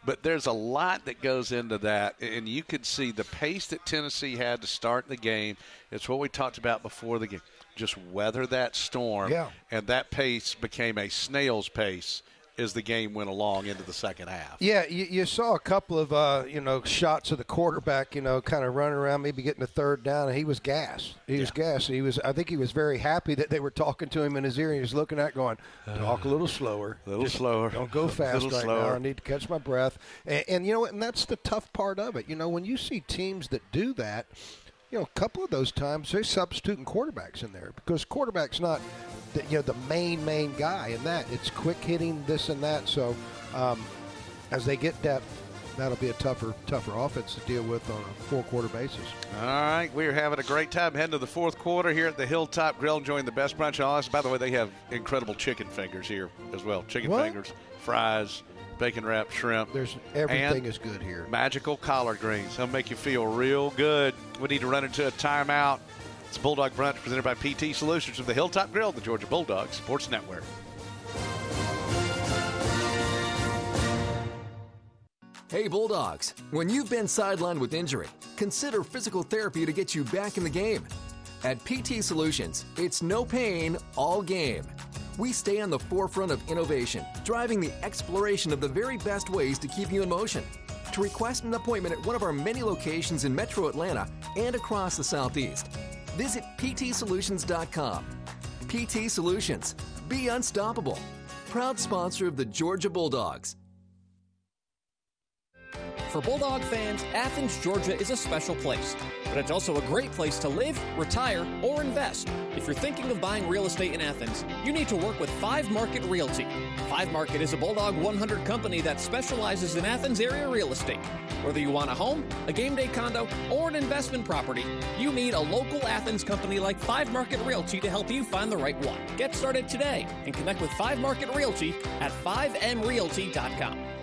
But there's a lot that goes into that, and you could see the pace that Tennessee had to start the game. It's what we talked about before the game. Just weather that storm, yeah. and that pace became a snail's pace as the game went along into the second half. Yeah, you, you saw a couple of uh, you know shots of the quarterback, you know, kind of running around, maybe getting the third down, and he was gassed. He was gassed. He was. I think he was very happy that they were talking to him in his ear. and He was looking at, going, "Talk a little slower, a little Just slower, Don't go fast right slower. now. I need to catch my breath." And, and you know, and that's the tough part of it. You know, when you see teams that do that. You know, a couple of those times they're substituting quarterbacks in there because quarterback's not the, you know the main main guy in that. It's quick hitting this and that. So um, as they get depth, that'll be a tougher tougher offense to deal with on a four quarter basis. All right, we are having a great time heading to the fourth quarter here at the Hilltop Grill, enjoying the best brunch on us. By the way, they have incredible chicken fingers here as well. Chicken What? fingers, fries, bacon wrapped shrimp. There's everything is good here. Magical collard greens. They'll make you feel real good. We need to run into a timeout. It's Bulldog Brunch presented by PT Solutions of the Hilltop Grill, the Georgia Bulldogs Sports Network. Hey Bulldogs, when you've been sidelined with injury, consider physical therapy to get you back in the game. At PT Solutions, it's no pain, all game. We stay on the forefront of innovation, driving the exploration of the very best ways to keep you in motion. To request an appointment at one of our many locations in Metro Atlanta and across the Southeast, visit ptsolutions.com. PT Solutions, be unstoppable. Proud sponsor of the Georgia Bulldogs. For Bulldog fans, Athens, Georgia is a special place, but it's also a great place to live, retire, or invest. If you're thinking of buying real estate in Athens, you need to work with Five Market Realty. Five Market is a Bulldog 100 company that specializes in Athens area real estate. Whether you want a home, a game day condo, or an investment property, you need a local Athens company like Five Market Realty to help you find the right one. Get started today and connect with Five Market Realty at 5mrealty.com.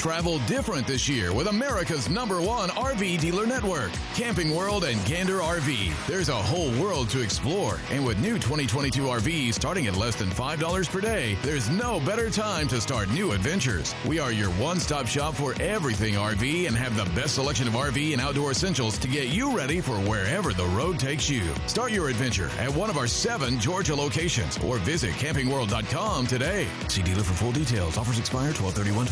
Travel different this year with America's number one RV dealer network, Camping World and Gander RV. There's a whole world to explore, and with new 2022 RVs starting at less than $5 per day, there's no better time to start new adventures. We are your one stop shop for everything RV and have the best selection of RV and outdoor essentials to get you ready for wherever the road takes you. Start your adventure at one of our seven Georgia locations or visit campingworld.com today. See dealer for full details. Offers expire 12 21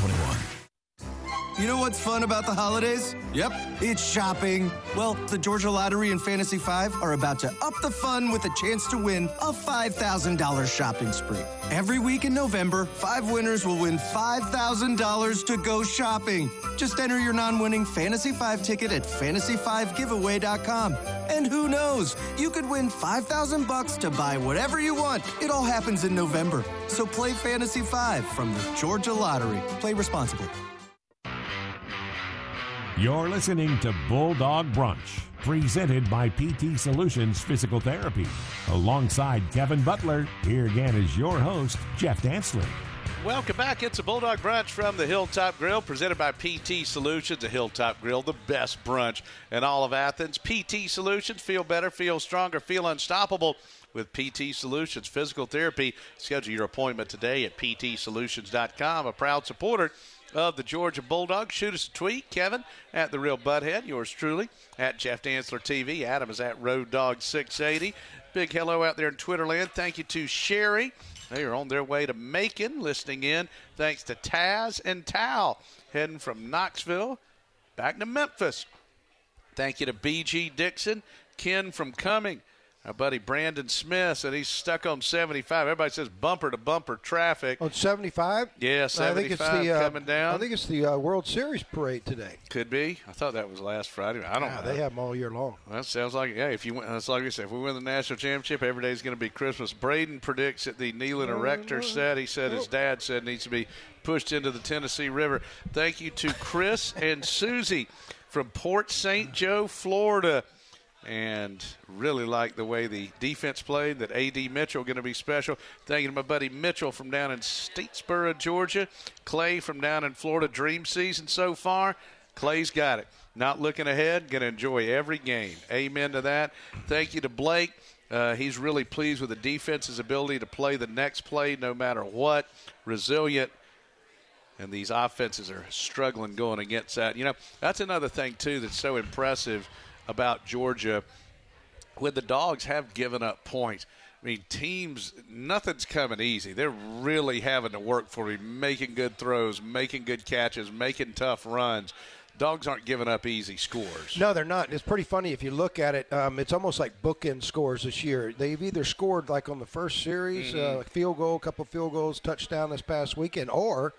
You know what's fun about the holidays? Yep, it's shopping. Well, the Georgia Lottery and Fantasy 5 are about to up the fun with a chance to win a $5,000 shopping spree. Every week in November, five winners will win $5,000 to go shopping. Just enter your non winning Fantasy 5 ticket at fantasy5giveaway.com. And who knows, you could win 5000 bucks to buy whatever you want. It all happens in November. So play Fantasy 5 from the Georgia Lottery. Play responsibly. You're listening to Bulldog Brunch, presented by PT Solutions Physical Therapy. Alongside Kevin Butler, here again is your host, Jeff Dantzler. Welcome back. It's a Bulldog Brunch from the Hilltop Grill, presented by PT Solutions, the Hilltop Grill, the best brunch in all of Athens. PT Solutions, feel better, feel stronger, feel unstoppable with PT Solutions Physical Therapy. Schedule your appointment today at ptsolutions.com, a proud supporter of the Georgia Bulldogs. Shoot us a tweet, Kevin, at The Real Butthead. Yours truly, at Jeff Dantzler TV. Adam is at Road Dog 680. Big hello out there in Twitterland. Thank you to Sherry. They are on their way to Macon, listening in. Thanks to Taz and Tal, heading from Knoxville back to Memphis. Thank you to BG Dixon, Ken from Cumming, Our buddy Brandon Smith said he's stuck on 75. Everybody says bumper to bumper traffic. On 75? Yeah, I think it's the uh, coming down. I think it's the uh, World Series parade today. Could be. I thought that was last Friday. I don't know. they have them all year long. That sounds like yeah. If you win, that's like I said. If we win the national championship, every day is going to be Christmas. Braden predicts that the Neyland Erector set. He said his dad said needs to be pushed into the Tennessee River. Thank you to Chris and Susie from Port St. Joe, Florida. And really like the way the defense played. That A.D. Mitchell going to be special. Thank you to my buddy Mitchell from down in Statesboro, Georgia. Clay from down in Florida. Dream season so far. Clay's got it. Not looking ahead. Going to enjoy every game. Amen to that. Thank you to Blake. Uh, he's really pleased with the defense's ability to play the next play no matter what. Resilient. And these offenses are struggling going against that. You know, that's another thing, too, that's so impressive about Georgia. When the dogs have given up points, I mean, teams, nothing's coming easy. They're really having to work for it, making good throws, making good catches, making tough runs. Dogs aren't giving up easy scores. No, they're not. It's pretty funny if you look at it. Um, it's almost like bookend scores this year. They've either scored like on the first series, Mhm. uh, field goal, a couple field goals, touchdown this past weekend, or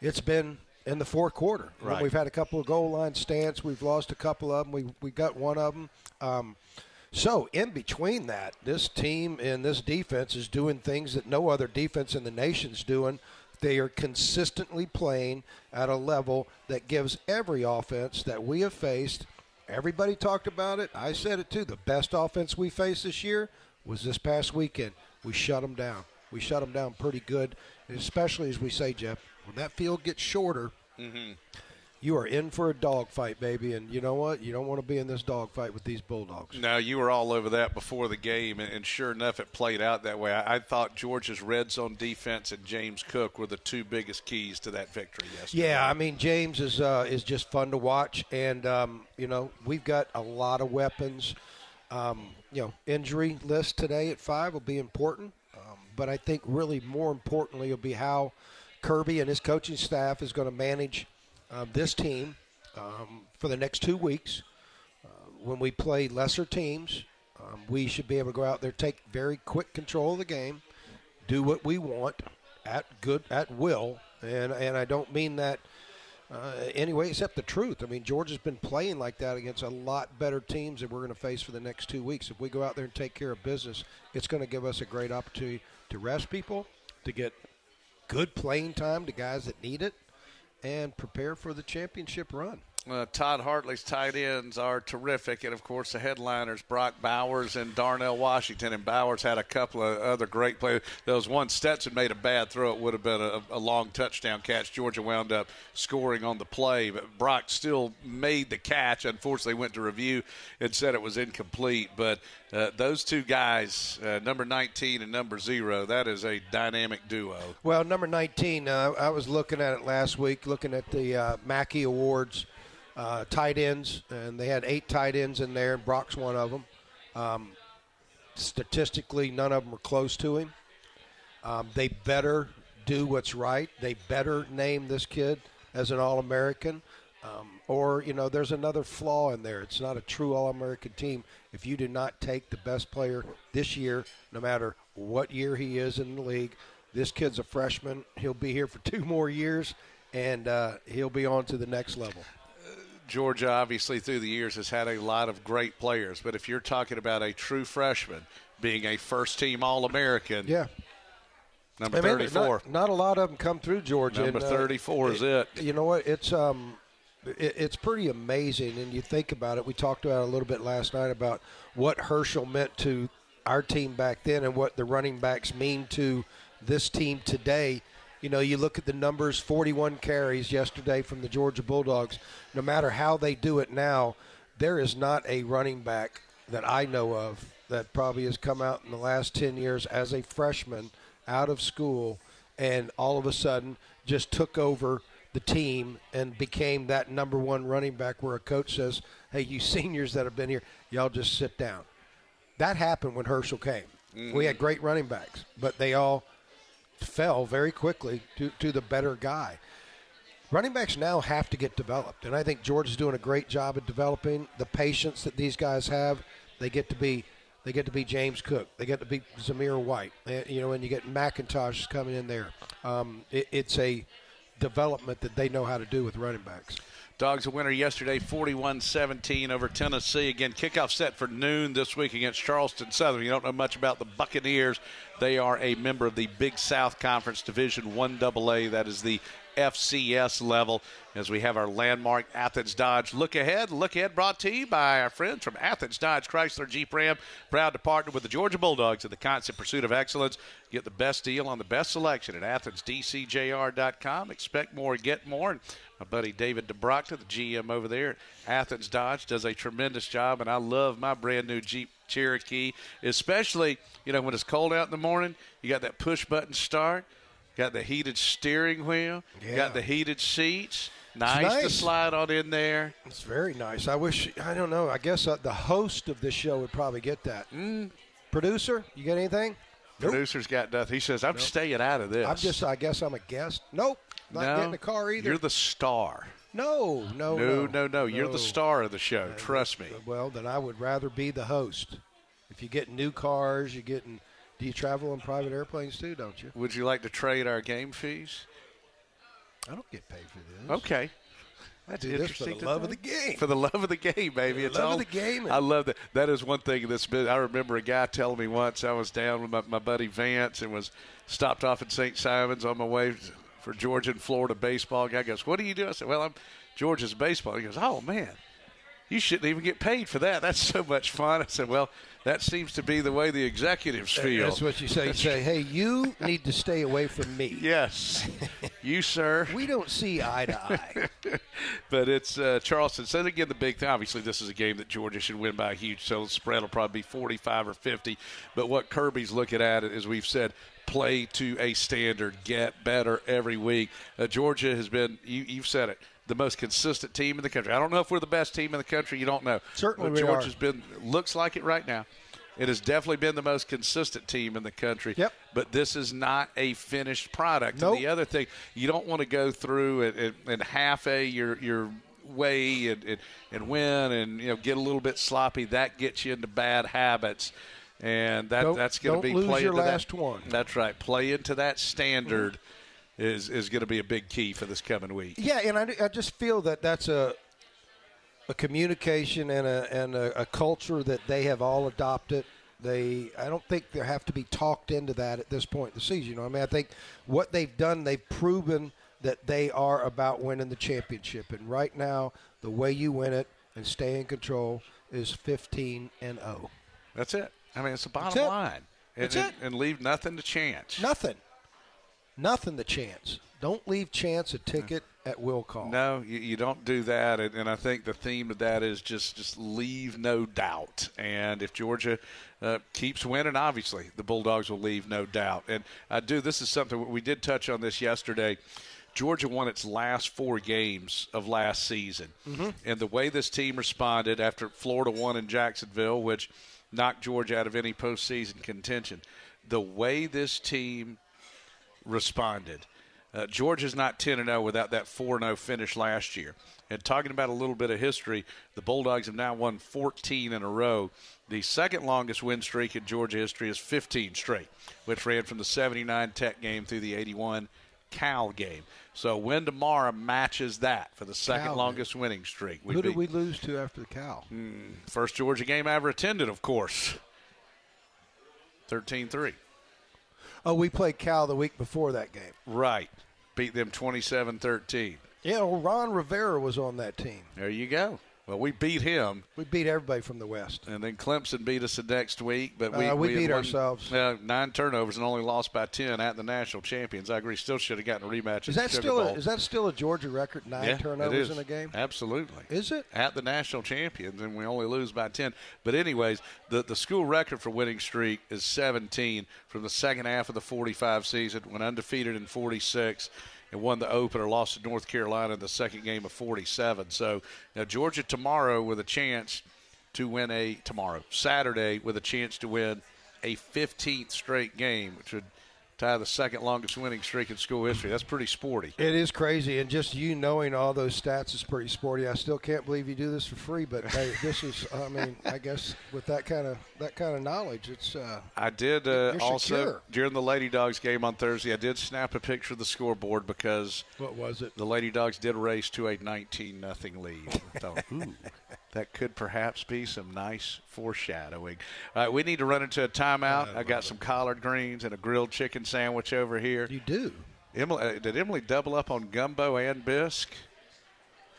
it's been in the fourth quarter. Right. We've had a couple of goal line stands. We've lost a couple of them. We we got one of them. Um, so in between that, this team and this defense is doing things that no other defense in the nation's doing. They are consistently playing at a level that gives every offense that we have faced. Everybody talked about it. I said it too. The best offense we faced this year was this past weekend. We shut them down. We shut them down pretty good, especially as we say, Jeff, when that field gets shorter, Mm-hmm. you are in for a dogfight, baby. And you know what? You don't want to be in this dogfight with these Bulldogs. No, you were all over that before the game, and, sure enough, it played out that way. I, I thought Georgia's red zone defense and James Cook were the two biggest keys to that victory yesterday. Yeah, I mean James is uh, is just fun to watch, and um, you know we've got a lot of weapons. Um, you know, injury list today at five will be important, um, but I think really more importantly will be how Kirby and his coaching staff is going to manage uh, this team um, for the next two weeks. Uh, when we play lesser teams, um, we should be able to go out there, take very quick control of the game, do what we want at good at will, and and I don't mean that uh, anyway, except the truth. I mean, Georgia's been playing like that against a lot better teams that we're going to face for the next two weeks. If we go out there and take care of business, it's going to give us a great opportunity to rest people, to get good playing time to guys that need it, and prepare for the championship run. Uh, Todd Hartley's tight ends are terrific, and of course the headliners Brock Bowers and Darnell Washington. And Bowers had a couple of other great plays. There was one Stetson made a bad throw; it would have been a, a long touchdown catch. Georgia wound up scoring on the play, but Brock still made the catch. Unfortunately, went to review and said it was incomplete. But uh, those two guys, uh, number 19 and number zero, that is a dynamic duo. Well, number 19, uh, I was looking at it last week, looking at the uh, Mackey Awards uh, tight ends, and they had eight tight ends in there, and Brock's one of them. Um, statistically, none of them were close to him. Um, they better do what's right. They better name this kid as an All American. Um, or, you know, there's another flaw in there. It's not a true All American team if you do not take the best player this year, no matter what year he is in the league. This kid's a freshman. He'll be here for two more years, and uh, he'll be on to the next level. Georgia, obviously, through the years has had a lot of great players, but if you're talking about a true freshman being a first team All American, Yeah. number I mean, 34. Not, not a lot of them come through Georgia. Number and, uh, 34 is it. You know what? It's um, it, it's pretty amazing, and you think about it. We talked about it a little bit last night about what Herschel meant to our team back then, and what the running backs mean to this team today. You know, you look at the numbers 41 carries yesterday from the Georgia Bulldogs. No matter how they do it now, there is not a running back that I know of that probably has come out in the last 10 years as a freshman out of school and all of a sudden just took over the team and became that number one running back where a coach says, hey, you seniors that have been here, y'all just sit down. That happened when Herschel came. We had mm-hmm. great running backs, but they all fell very quickly to, to the better guy. Running backs now have to get developed, and I think George is doing a great job of developing the patience that these guys have. They get to be They get to be James Cook. They get to be Zamir White. Uh, You know, and you get McIntosh coming in there. Um, it, it's a development that they know how to do with running backs. Dogs a winner yesterday, 41-17 over Tennessee. Again, kickoff set for noon this week against Charleston Southern. You don't know much about the Buccaneers. They are a member of the Big South Conference Division 1AA. That is the FCS level as we have our landmark Athens Dodge look ahead. Look ahead brought to you by our friends from Athens Dodge Chrysler Jeep Ram. Proud to partner with the Georgia Bulldogs in the constant pursuit of excellence. Get the best deal on the best selection at athensdcjr.com. Expect more, get more. And my buddy David DeBrocta, the GM over there at Athens Dodge, does a tremendous job, and I love my brand new Jeep Cherokee, especially you know when it's cold out in the morning. You got that push button start, got the heated steering wheel, Yeah. got the heated seats. Nice, to slide on in there. It's very nice. I wish I don't know. I guess uh, the host of this show would probably get that. Mm. Producer, you got anything? Nope. Producer's got nothing. He says, "I'm Nope. staying out of this." I'm just. I guess I'm a guest. Nope. Not no, getting a car either. You're the star. no, no, no, no, no, no. You're the star of the show. Uh, trust me. Well, then I would rather be the host. If you get new cars, you're getting. Do you travel on private airplanes too? Don't you? Would you like to trade our game fees? I don't get paid for this. Okay. That's do this for the love of the game. For the love of the game, baby. the it's love of all, the game I love that. That is one thing that's been. I remember a guy telling me once I was down with my, my buddy Vance and was stopped off at St. Simons on my way for Georgia and Florida baseball. Guy goes, "What do you do?" I said, "Well, I'm Georgia's baseball." He goes, "Oh man." You shouldn't even get paid for that. That's so much fun. I said, "Well, that seems to be the way the executives feel." That's what you say. You say, "Hey, you need to stay away from me." Yes, you sir. We don't see eye to eye. but it's uh, Charleston. So again, the big thing. Obviously, this is a game that Georgia should win by a huge. So the spread will probably be forty-five or fifty. But what Kirby's looking at, as we've said, play to a standard, get better every week. Uh, Georgia has been. You, you've said it. The most consistent team in the country. I don't know if we're the best team in the country. You don't know. Certainly but we Georgia's been looks like it right now. It has definitely been the most consistent team in the country. Yep. But this is not a finished product. Nope. And the other thing, you don't want to go through and, and, and half a your your way and, and and win and you know get a little bit sloppy. That gets you into bad habits. And that, Don't- that's going to be play into that- last one. That's right. Play into that standard mm-hmm. is is going to be a big key for this coming week. Yeah, and I, I just feel that that's a a communication and a and a, a culture that they have all adopted. They, I don't think they have to be talked into that at this point in the season. You know, I mean, I think what they've done, they've proven that they are about winning the championship. And right now, the way you win it and stay in control is 15 and oh. 0. That's it. I mean, it's the bottom That's it. line. And, That's and, it. and leave nothing to chance. Nothing. Nothing to chance. Don't leave chance a ticket at will call. No, you, you don't do that, and, and I think the theme of that is just just leave no doubt. And if Georgia uh, keeps winning, obviously the Bulldogs will leave no doubt. And I do. This is something we did touch on this yesterday. Georgia won its last four games of last season, Mhm. and the way this team responded after Florida won in Jacksonville, which knocked Georgia out of any postseason contention, the way this team responded. Uh, Georgia's not 10 and 0 without that 4 0 finish last year. And talking about a little bit of history, the Bulldogs have now won 14 in a row. The second longest win streak in Georgia history is 15 straight, which ran from the 79 Tech game through the 81 Cal game. So win tomorrow matches that for the second Cal, longest winning streak. Who We'd did we lose to after the cow? Hmm. First Georgia game I ever attended, of course. 13 3. Oh, we played Cal the week before that game. Right. Beat them 27 13. Yeah, well, Ron Rivera was on that team. There you go. Well, we beat him. We beat everybody from the West. And then Clemson beat us the next week, but we, Uh, we had beat won, ourselves. Uh, nine turnovers and only lost by ten at the national champions. I agree. Still should have gotten a rematch. Is that still a, is that still a Georgia record? Nine yeah, turnovers in a game. Absolutely. Is it at the national champions, and we only lose by ten? But anyways, the the school record for winning streak is 17 from the second half of the 45 season, went undefeated in 46. And won the opener, lost to North Carolina in the second game of 47. So now Georgia tomorrow with a chance to win a tomorrow Saturday with a chance to win a 15th straight game, which would tie the second longest winning streak in school history. That's pretty sporty. It is crazy, and just you knowing all those stats is pretty sporty. I still can't believe you do this for free, but hey, this is. I mean, I guess with that kind of that kind of knowledge, it's. Uh, I did uh, also secure. during the Lady Dogs game on Thursday. I did snap a picture of the scoreboard because What was it? The Lady Dogs did race to a 19 nothing lead. I thought, ooh, that could perhaps be some nice foreshadowing. All right, we need to run into a timeout. I got some collard greens and a grilled chicken sandwich over here. You do. Emily, uh, did Emily double up on gumbo and bisque?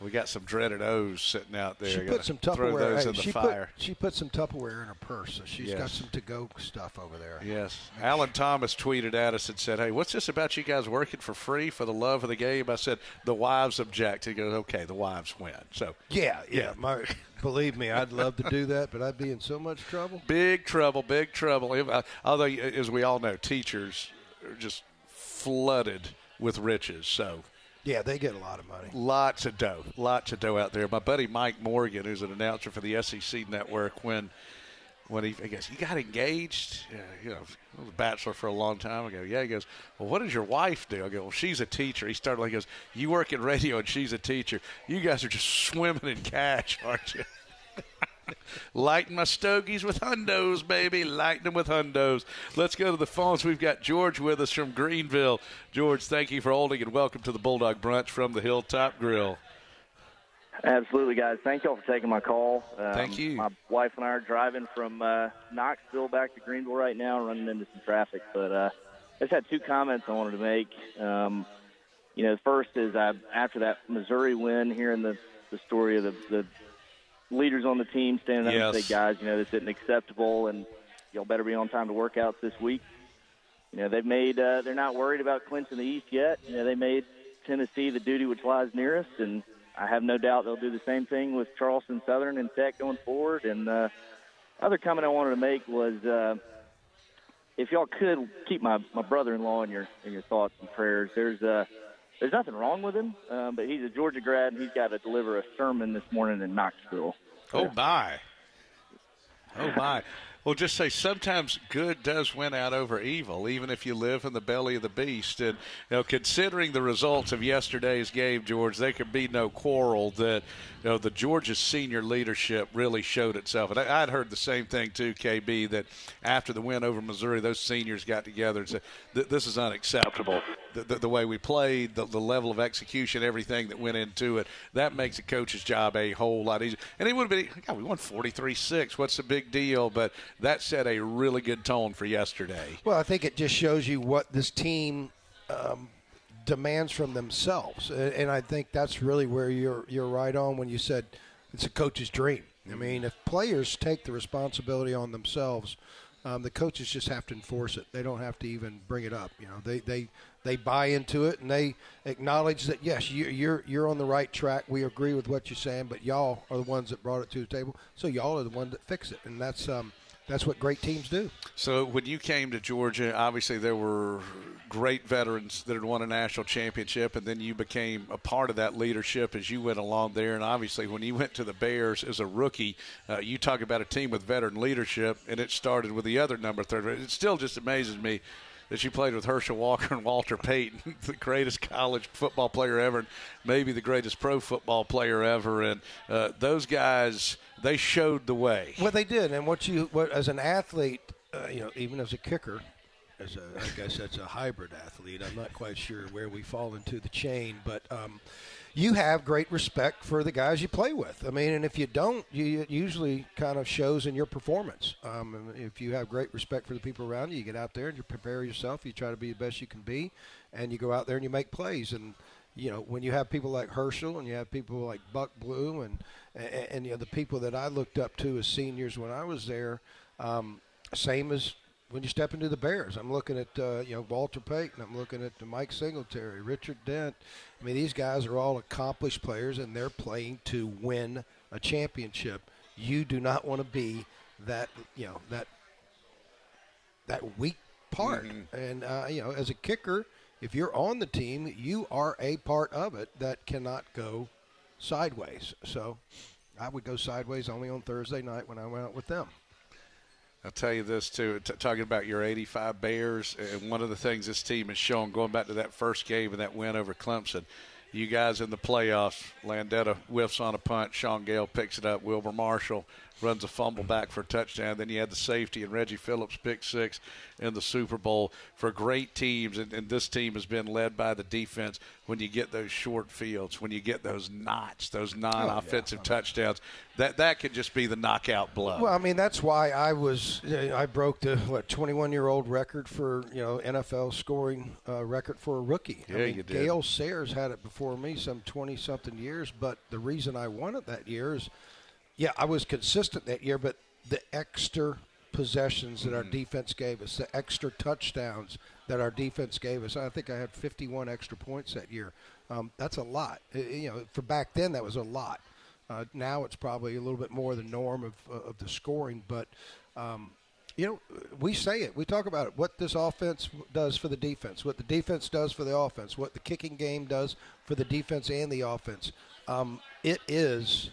We got some dreaded O's sitting out there. She put some throw Tupperware. those hey, in the she fire. put she put some Tupperware in her purse, so she's got some to-go stuff over there. Yes. Alan Thomas tweeted at us and said, Hey, what's this about you guys working for free for the love of the game? I said, The wives object. He goes, Okay, the wives win. So, Yeah, yeah. My, believe me, I'd love to do that, but I'd be in so much trouble. big trouble, big trouble. If- uh, Although, as we all know, teachers are just flooded with riches. So, Yeah, they get a lot of money. lots of dough, lots of dough out there. My buddy Mike Morgan, who's an announcer for the SEC network, when when he, he goes, he got engaged, yeah, you know, I was a bachelor for a long time ago. Yeah, he goes, well, what does your wife do? I go, well, she's a teacher. He started like, he goes, you work in radio and she's a teacher. You guys are just swimming in cash, aren't you? Lighting my stogies with hundos, baby. Lighting them with hundos. Let's go to the phones. We've got George with us from Greenville. George, thank you for holding and welcome to the Bulldog Brunch from the Hilltop Grill. Absolutely, guys. Thank y'all for taking my call. Um, Thank you. My wife and I are driving from uh, Knoxville back to Greenville right now, running into some traffic. But uh, I just had two comments I wanted to make. Um, you know, first is I, after that Missouri win, hearing the, the story of the, the leaders on the team standing up and say, guys, you know, this isn't acceptable, and y'all better be on time to workouts this week. You know, they've made, uh, they're not worried about clinching the East yet. You know, they made Tennessee the duty which lies nearest, and I have no doubt they'll do the same thing with Charleston Southern and Tech going forward. And uh, other comment I wanted to make was uh, if y'all could keep my, my brother-in-law in your in your thoughts and prayers. There's uh, there's nothing wrong with him, um, but he's a Georgia grad and he's got to deliver a sermon this morning in Knoxville. Oh my! Oh my! Well, just say sometimes good does win out over evil, even if you live in the belly of the beast. And you know, considering the results of yesterday's game, George, there could be no quarrel that you know the Georgia's senior leadership really showed itself. And I, I'd heard the same thing too, KB, that after the win over Missouri, those seniors got together and said, "This is unacceptable. The, the, the way we played, the, the level of execution, everything that went into it, that makes a coach's job a whole lot easier." And it would have been, God, we won forty-three six. What's the big deal? But that set a really good tone for yesterday. Well, I think it just shows you what this team um, demands from themselves, and, I think that's really where you're you're right on when you said it's a coach's dream. I mean, if players take the responsibility on themselves, um, the coaches just have to enforce it. They don't have to even bring it up. You know, they they they buy into it and they acknowledge that yes, you, you're you're on the right track. We agree with what you're saying, but y'all are the ones that brought it to the table. So y'all are the ones that fix it, and that's um, that's what great teams do. So when you came to Georgia, obviously there were great veterans that had won a national championship, and then you became a part of that leadership as you went along there. And obviously, when you went to the Bears as a rookie, uh, you talk about a team with veteran leadership, and it started with the other number third. It still just amazes me that you played with Herschel Walker and Walter Payton, the greatest college football player ever, and maybe the greatest pro football player ever. And uh, those guys, they showed the way. Well, they did, and what you what as an athlete, uh, you know, even as a kicker, as a I guess that's a hybrid athlete. I'm not quite sure where we fall into the chain, but um, you have great respect for the guys you play with. I mean, and if you don't, you it usually kind of shows in your performance. Um, if you have great respect for the people around you, you get out there and you prepare yourself. You try to be the best you can be, and you go out there and you make plays and you know, when you have people like Herschel and you have people like Buck Belue and, and, and you know, the people that I looked up to as seniors when I was there, um, same as when you step into the Bears. I'm looking at, uh, you know, Walter Payton. I'm looking at Mike Singletary, Richard Dent. I mean, these guys are all accomplished players and they're playing to win a championship. You do not want to be that, you know, that that weak part. And uh, you know, as a kicker, if you're on the team, you are a part of it that cannot go sideways. So I would go sideways only on Thursday night when I went out with them. I'll tell you this too. T- talking about your '85 Bears, and one of the things this team has shown, going back to that first game and that win over Clemson, you guys in the playoffs. Landeta whiffs on a punt. Shaun Gayle picks it up. Wilber Marshall runs a fumble back for a touchdown. Then you had the safety and Reggie Phillips pick six in the Super Bowl for great teams. And, and, this team has been led by the defense when you get those short fields, when you get those knots, those non-offensive oh, yeah. touchdowns. That that could just be the knockout blow. Well, I mean that's why I was I broke the what 21 year old record for you know NFL scoring uh, record for a rookie. Yeah, I mean, you did. Gale Sayers had it before me some 20 something years, but the reason I won it that year is yeah, I was consistent that year, but the extra possessions that our mm-hmm. defense gave us, the extra touchdowns that our defense gave us. I think I had 51 extra points that year. Um, that's a lot. You know, for back then that was a lot. Uh, now it's probably a little bit more the norm of, uh, of the scoring, but um, you know, we say it. We talk about it. What this offense does for the defense, what the defense does for the offense, what the kicking game does for the defense and the offense. Um, it is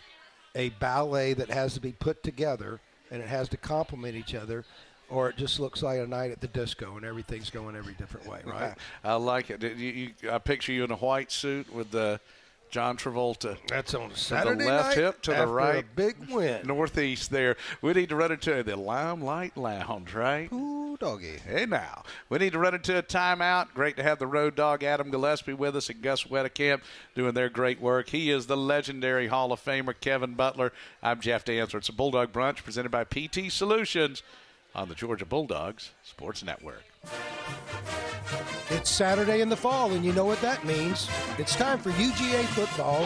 a ballet that has to be put together and it has to complement each other or it just looks like a night at the disco and everything's going every different way, right? I, like it. You, you, I picture you in a white suit with the John Travolta. That's on Saturday the left night hip to the right. big win. Northeast there. We need to run into the Limelight Lounge, right? Ooh, doggy. Hey, now. We need to run into a timeout. Great to have the road dog Adam Gillespie with us and Gus Wedekamp doing their great work. He is the legendary Hall of Famer Kevin Butler. I'm Jeff Dantzler. It's a Bulldog Brunch presented by PT Solutions on the Georgia Bulldogs Sports Network. It's Saturday in the fall, and you know what that means. It's time for UGA football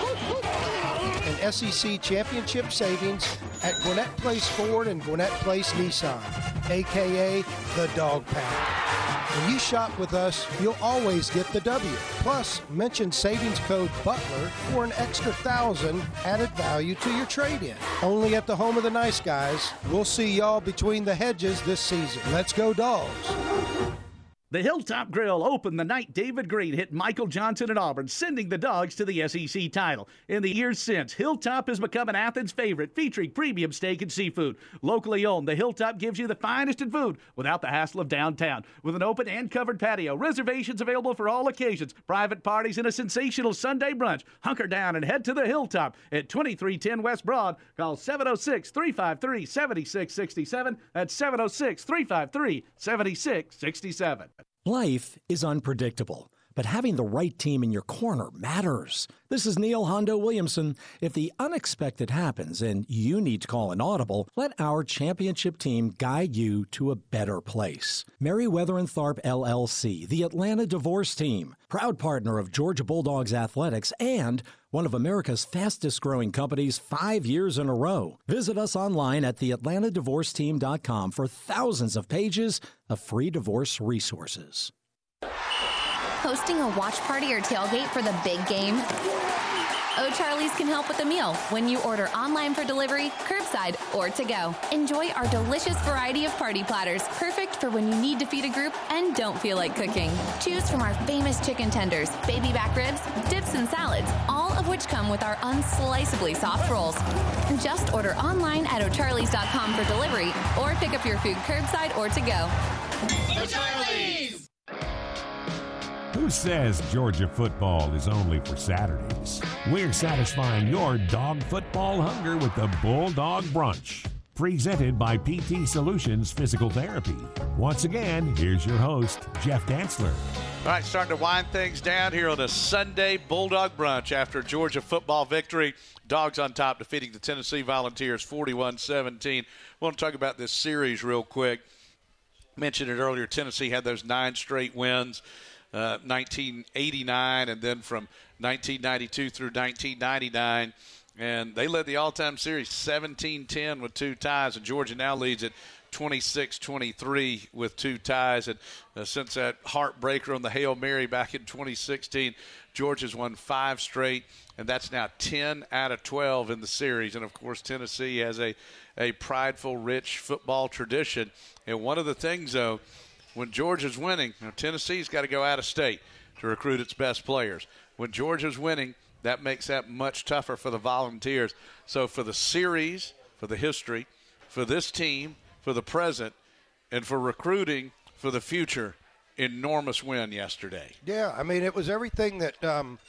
and SEC championship savings at Gwinnett Place Ford and Gwinnett Place Nissan, aka the Dog Pound. When you shop with us, you'll always get the W. Plus, mention savings code BUTLER for an extra thousand added value to your trade in. Only at the home of the nice guys. We'll see y'all between the hedges this season. Let's go, dogs. The Hilltop Grill opened the night David Greene hit Michael Johnson at Auburn, sending the Dogs to the SEC title. In the years since, Hilltop has become an Athens favorite, featuring premium steak and seafood. Locally owned, the Hilltop gives you the finest in food without the hassle of downtown. With an open and covered patio, reservations available for all occasions, private parties, and a sensational Sunday brunch. Hunker down and head to the Hilltop at 2310 West Broad. Call 706 353 7667. That's 706 353 7667. Life is unpredictable, but having the right team in your corner matters. This is Neil Hondo Williamson. If the unexpected happens and you need to call an audible, let our championship team guide you to a better place. Meriwether and Tharp LLC, the Atlanta Divorce Team, proud partner of Georgia Bulldogs Athletics and one of America's fastest growing companies five years in a row. Visit us online at theatlantadivorceteam.com for thousands of pages of free divorce resources. Hosting a watch party or tailgate for the big game? Oh, O'Charlie's can help with the meal when you order online for delivery, curbside, or to go. Enjoy our delicious variety of party platters, perfect for when you need to feed a group and don't feel like cooking. Choose from our famous chicken tenders, baby back ribs, dips, and salads, all of which come with our unsliceably soft rolls. Just order online at o'charlies.com for delivery or pick up your food curbside or to go. O'Charlie's! Says Georgia football is only for Saturdays? We're satisfying your dog football hunger with the Bulldog Brunch. Presented by PT Solutions Physical Therapy. Once again, here's your host, Jeff Dantzler. All right, starting to wind things down here on a Sunday Bulldog Brunch after Georgia football victory. Dogs on top defeating the Tennessee Volunteers 41 17. I want to talk about this series real quick. Mentioned it earlier. Tennessee had those nine straight wins. 1989 uh, and then from 1992 through 1999. And they led the all time series 17 10 with two ties, and Georgia now leads it 26 23 with two ties. And uh, since that heartbreaker on the Hail Mary back in 2016, Georgia's won five straight, and that's now 10 out of 12 in the series. And of course, Tennessee has a, a prideful, rich football tradition. And one of the things, though, when Georgia's winning, know, Tennessee's got to go out of state to recruit its best players. When Georgia's winning, that makes that much tougher for the Volunteers. So for the series, for the history, for this team, for the present and for recruiting for the future. Enormous win yesterday. Yeah, I mean, it was everything that um,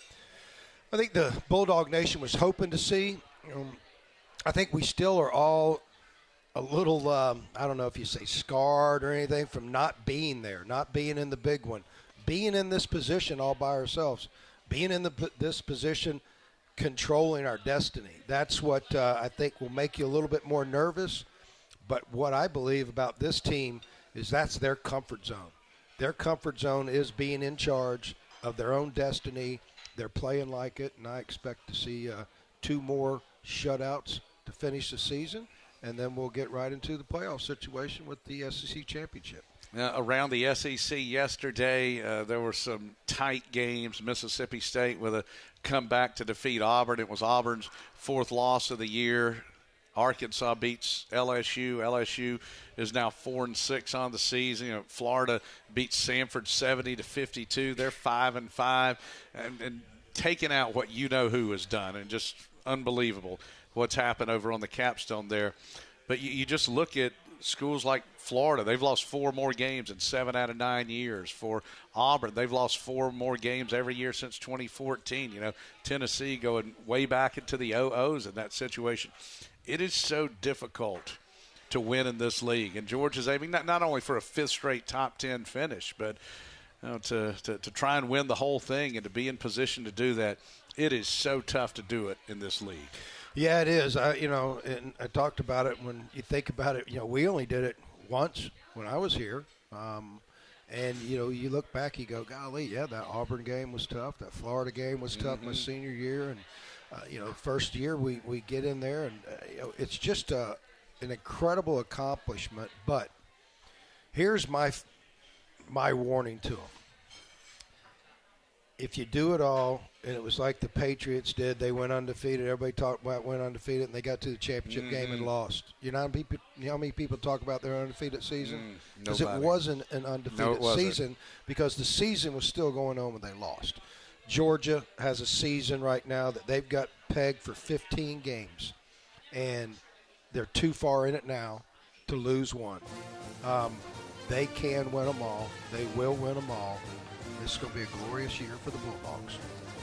I think the Bulldog Nation was hoping to see. Um, I think we still are all a little, um, I don't know if you say scarred or anything from not being there, not being in the big one, being in this position all by ourselves, being in the, this position, controlling our destiny. That's what uh, I think will make you a little bit more nervous. But what I believe about this team is that's their comfort zone. Their comfort zone is being in charge of their own destiny. They're playing like it, and I expect to see uh, two more shutouts to finish the season, and then we'll get right into the playoff situation with the SEC championship. Around the SEC yesterday, uh, there were some tight games. Mississippi State with a comeback to defeat Auburn. It was Auburn's fourth loss of the year. Arkansas beats LSU. LSU is now four and six on the season. You know, Florida beats Samford seventy to fifty-two. They're five and five, and, and taking out what you know who has done, and just unbelievable what's happened over on the capstone there. But you, you just look at schools like Florida, they've lost four more games in seven out of nine years. For Auburn, they've lost four more games every year since 2014. You know, Tennessee going way back into the oh OOs in that situation. It is so difficult to win in this league, and Georgia's aiming not, not only for a fifth straight top 10 finish, but you know, to, to, to try and win the whole thing and to be in position to do that. It is so tough to do it in this league. Yeah, it is. I, you know, and I talked about it when you think about it. You know, we only did it once when I was here, um, and you know, you look back, you go, "Golly, yeah, that Auburn game was tough. That Florida game was tough Mm-hmm. my senior year." And uh, you know, first year we we get in there, and uh, you know, it's just a an incredible accomplishment. But here's my my warning to them if you do it all, and it was like the Patriots did, they went undefeated. Everybody talked about went undefeated, and they got to the championship game and Mhm. lost. You know how many people, you know how many people talk about their undefeated season? Mm, Because it wasn't an undefeated No, season because the season was still going on when they lost. Georgia has a season right now that they've got pegged for 15 games, and they're too far in it now to lose one. Um, they can win them all. They will win them all. This is going to be a glorious year for the Bulldogs.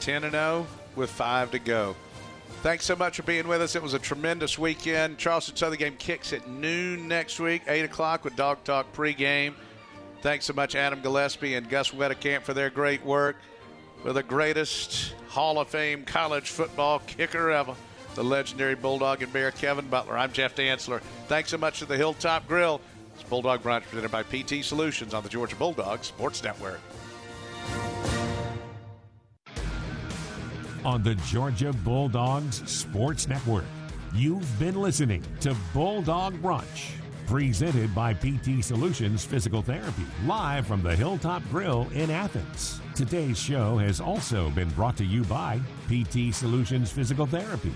10 and 0 with five to go. Thanks so much for being with us. It was a tremendous weekend. Charleston Southern game kicks at noon next week, 8 o'clock with Dog Talk pregame. Thanks so much, Adam Gillespie and Gus Wedekamp, for their great work. For the greatest Hall of Fame college football kicker ever, the legendary Bulldog and Bear Kevin Butler. I'm Jeff Dantzler. Thanks so much to the Hilltop Grill. It's Bulldog Brunch presented by PT Solutions on the Georgia Bulldogs Sports Network. On the Georgia Bulldogs Sports Network. You've been listening to Bulldog Brunch, presented by PT Solutions Physical Therapy, live from the Hilltop Grill in Athens. Today's show has also been brought to you by PT Solutions Physical Therapy.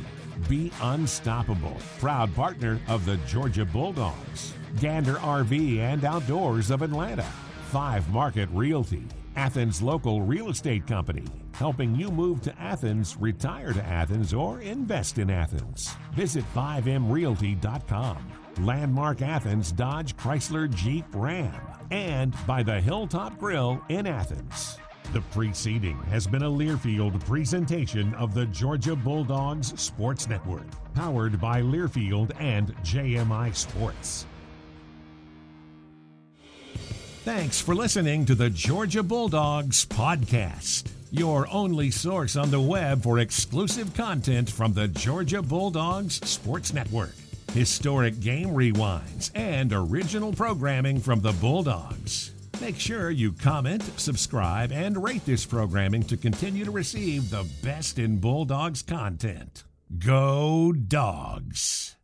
Be unstoppable, proud partner of the Georgia Bulldogs, Gander RV and Outdoors of Atlanta, Five Market Realty, Athens local real estate company, helping you move to Athens, retire to Athens, or invest in Athens. Visit 5mrealty.com. Landmark Athens Dodge Chrysler Jeep Ram, and by the Hilltop Grill in Athens. The preceding has been a Learfield presentation of the Georgia Bulldogs Sports Network, powered by Learfield and JMI Sports. Thanks for listening to the Georgia Bulldogs podcast, your only source on the web for exclusive content from the Georgia Bulldogs Sports Network, historic game rewinds, and original programming from the Bulldogs. Make sure you comment, subscribe, and rate this programming to continue to receive the best in Bulldogs content. Go Dogs!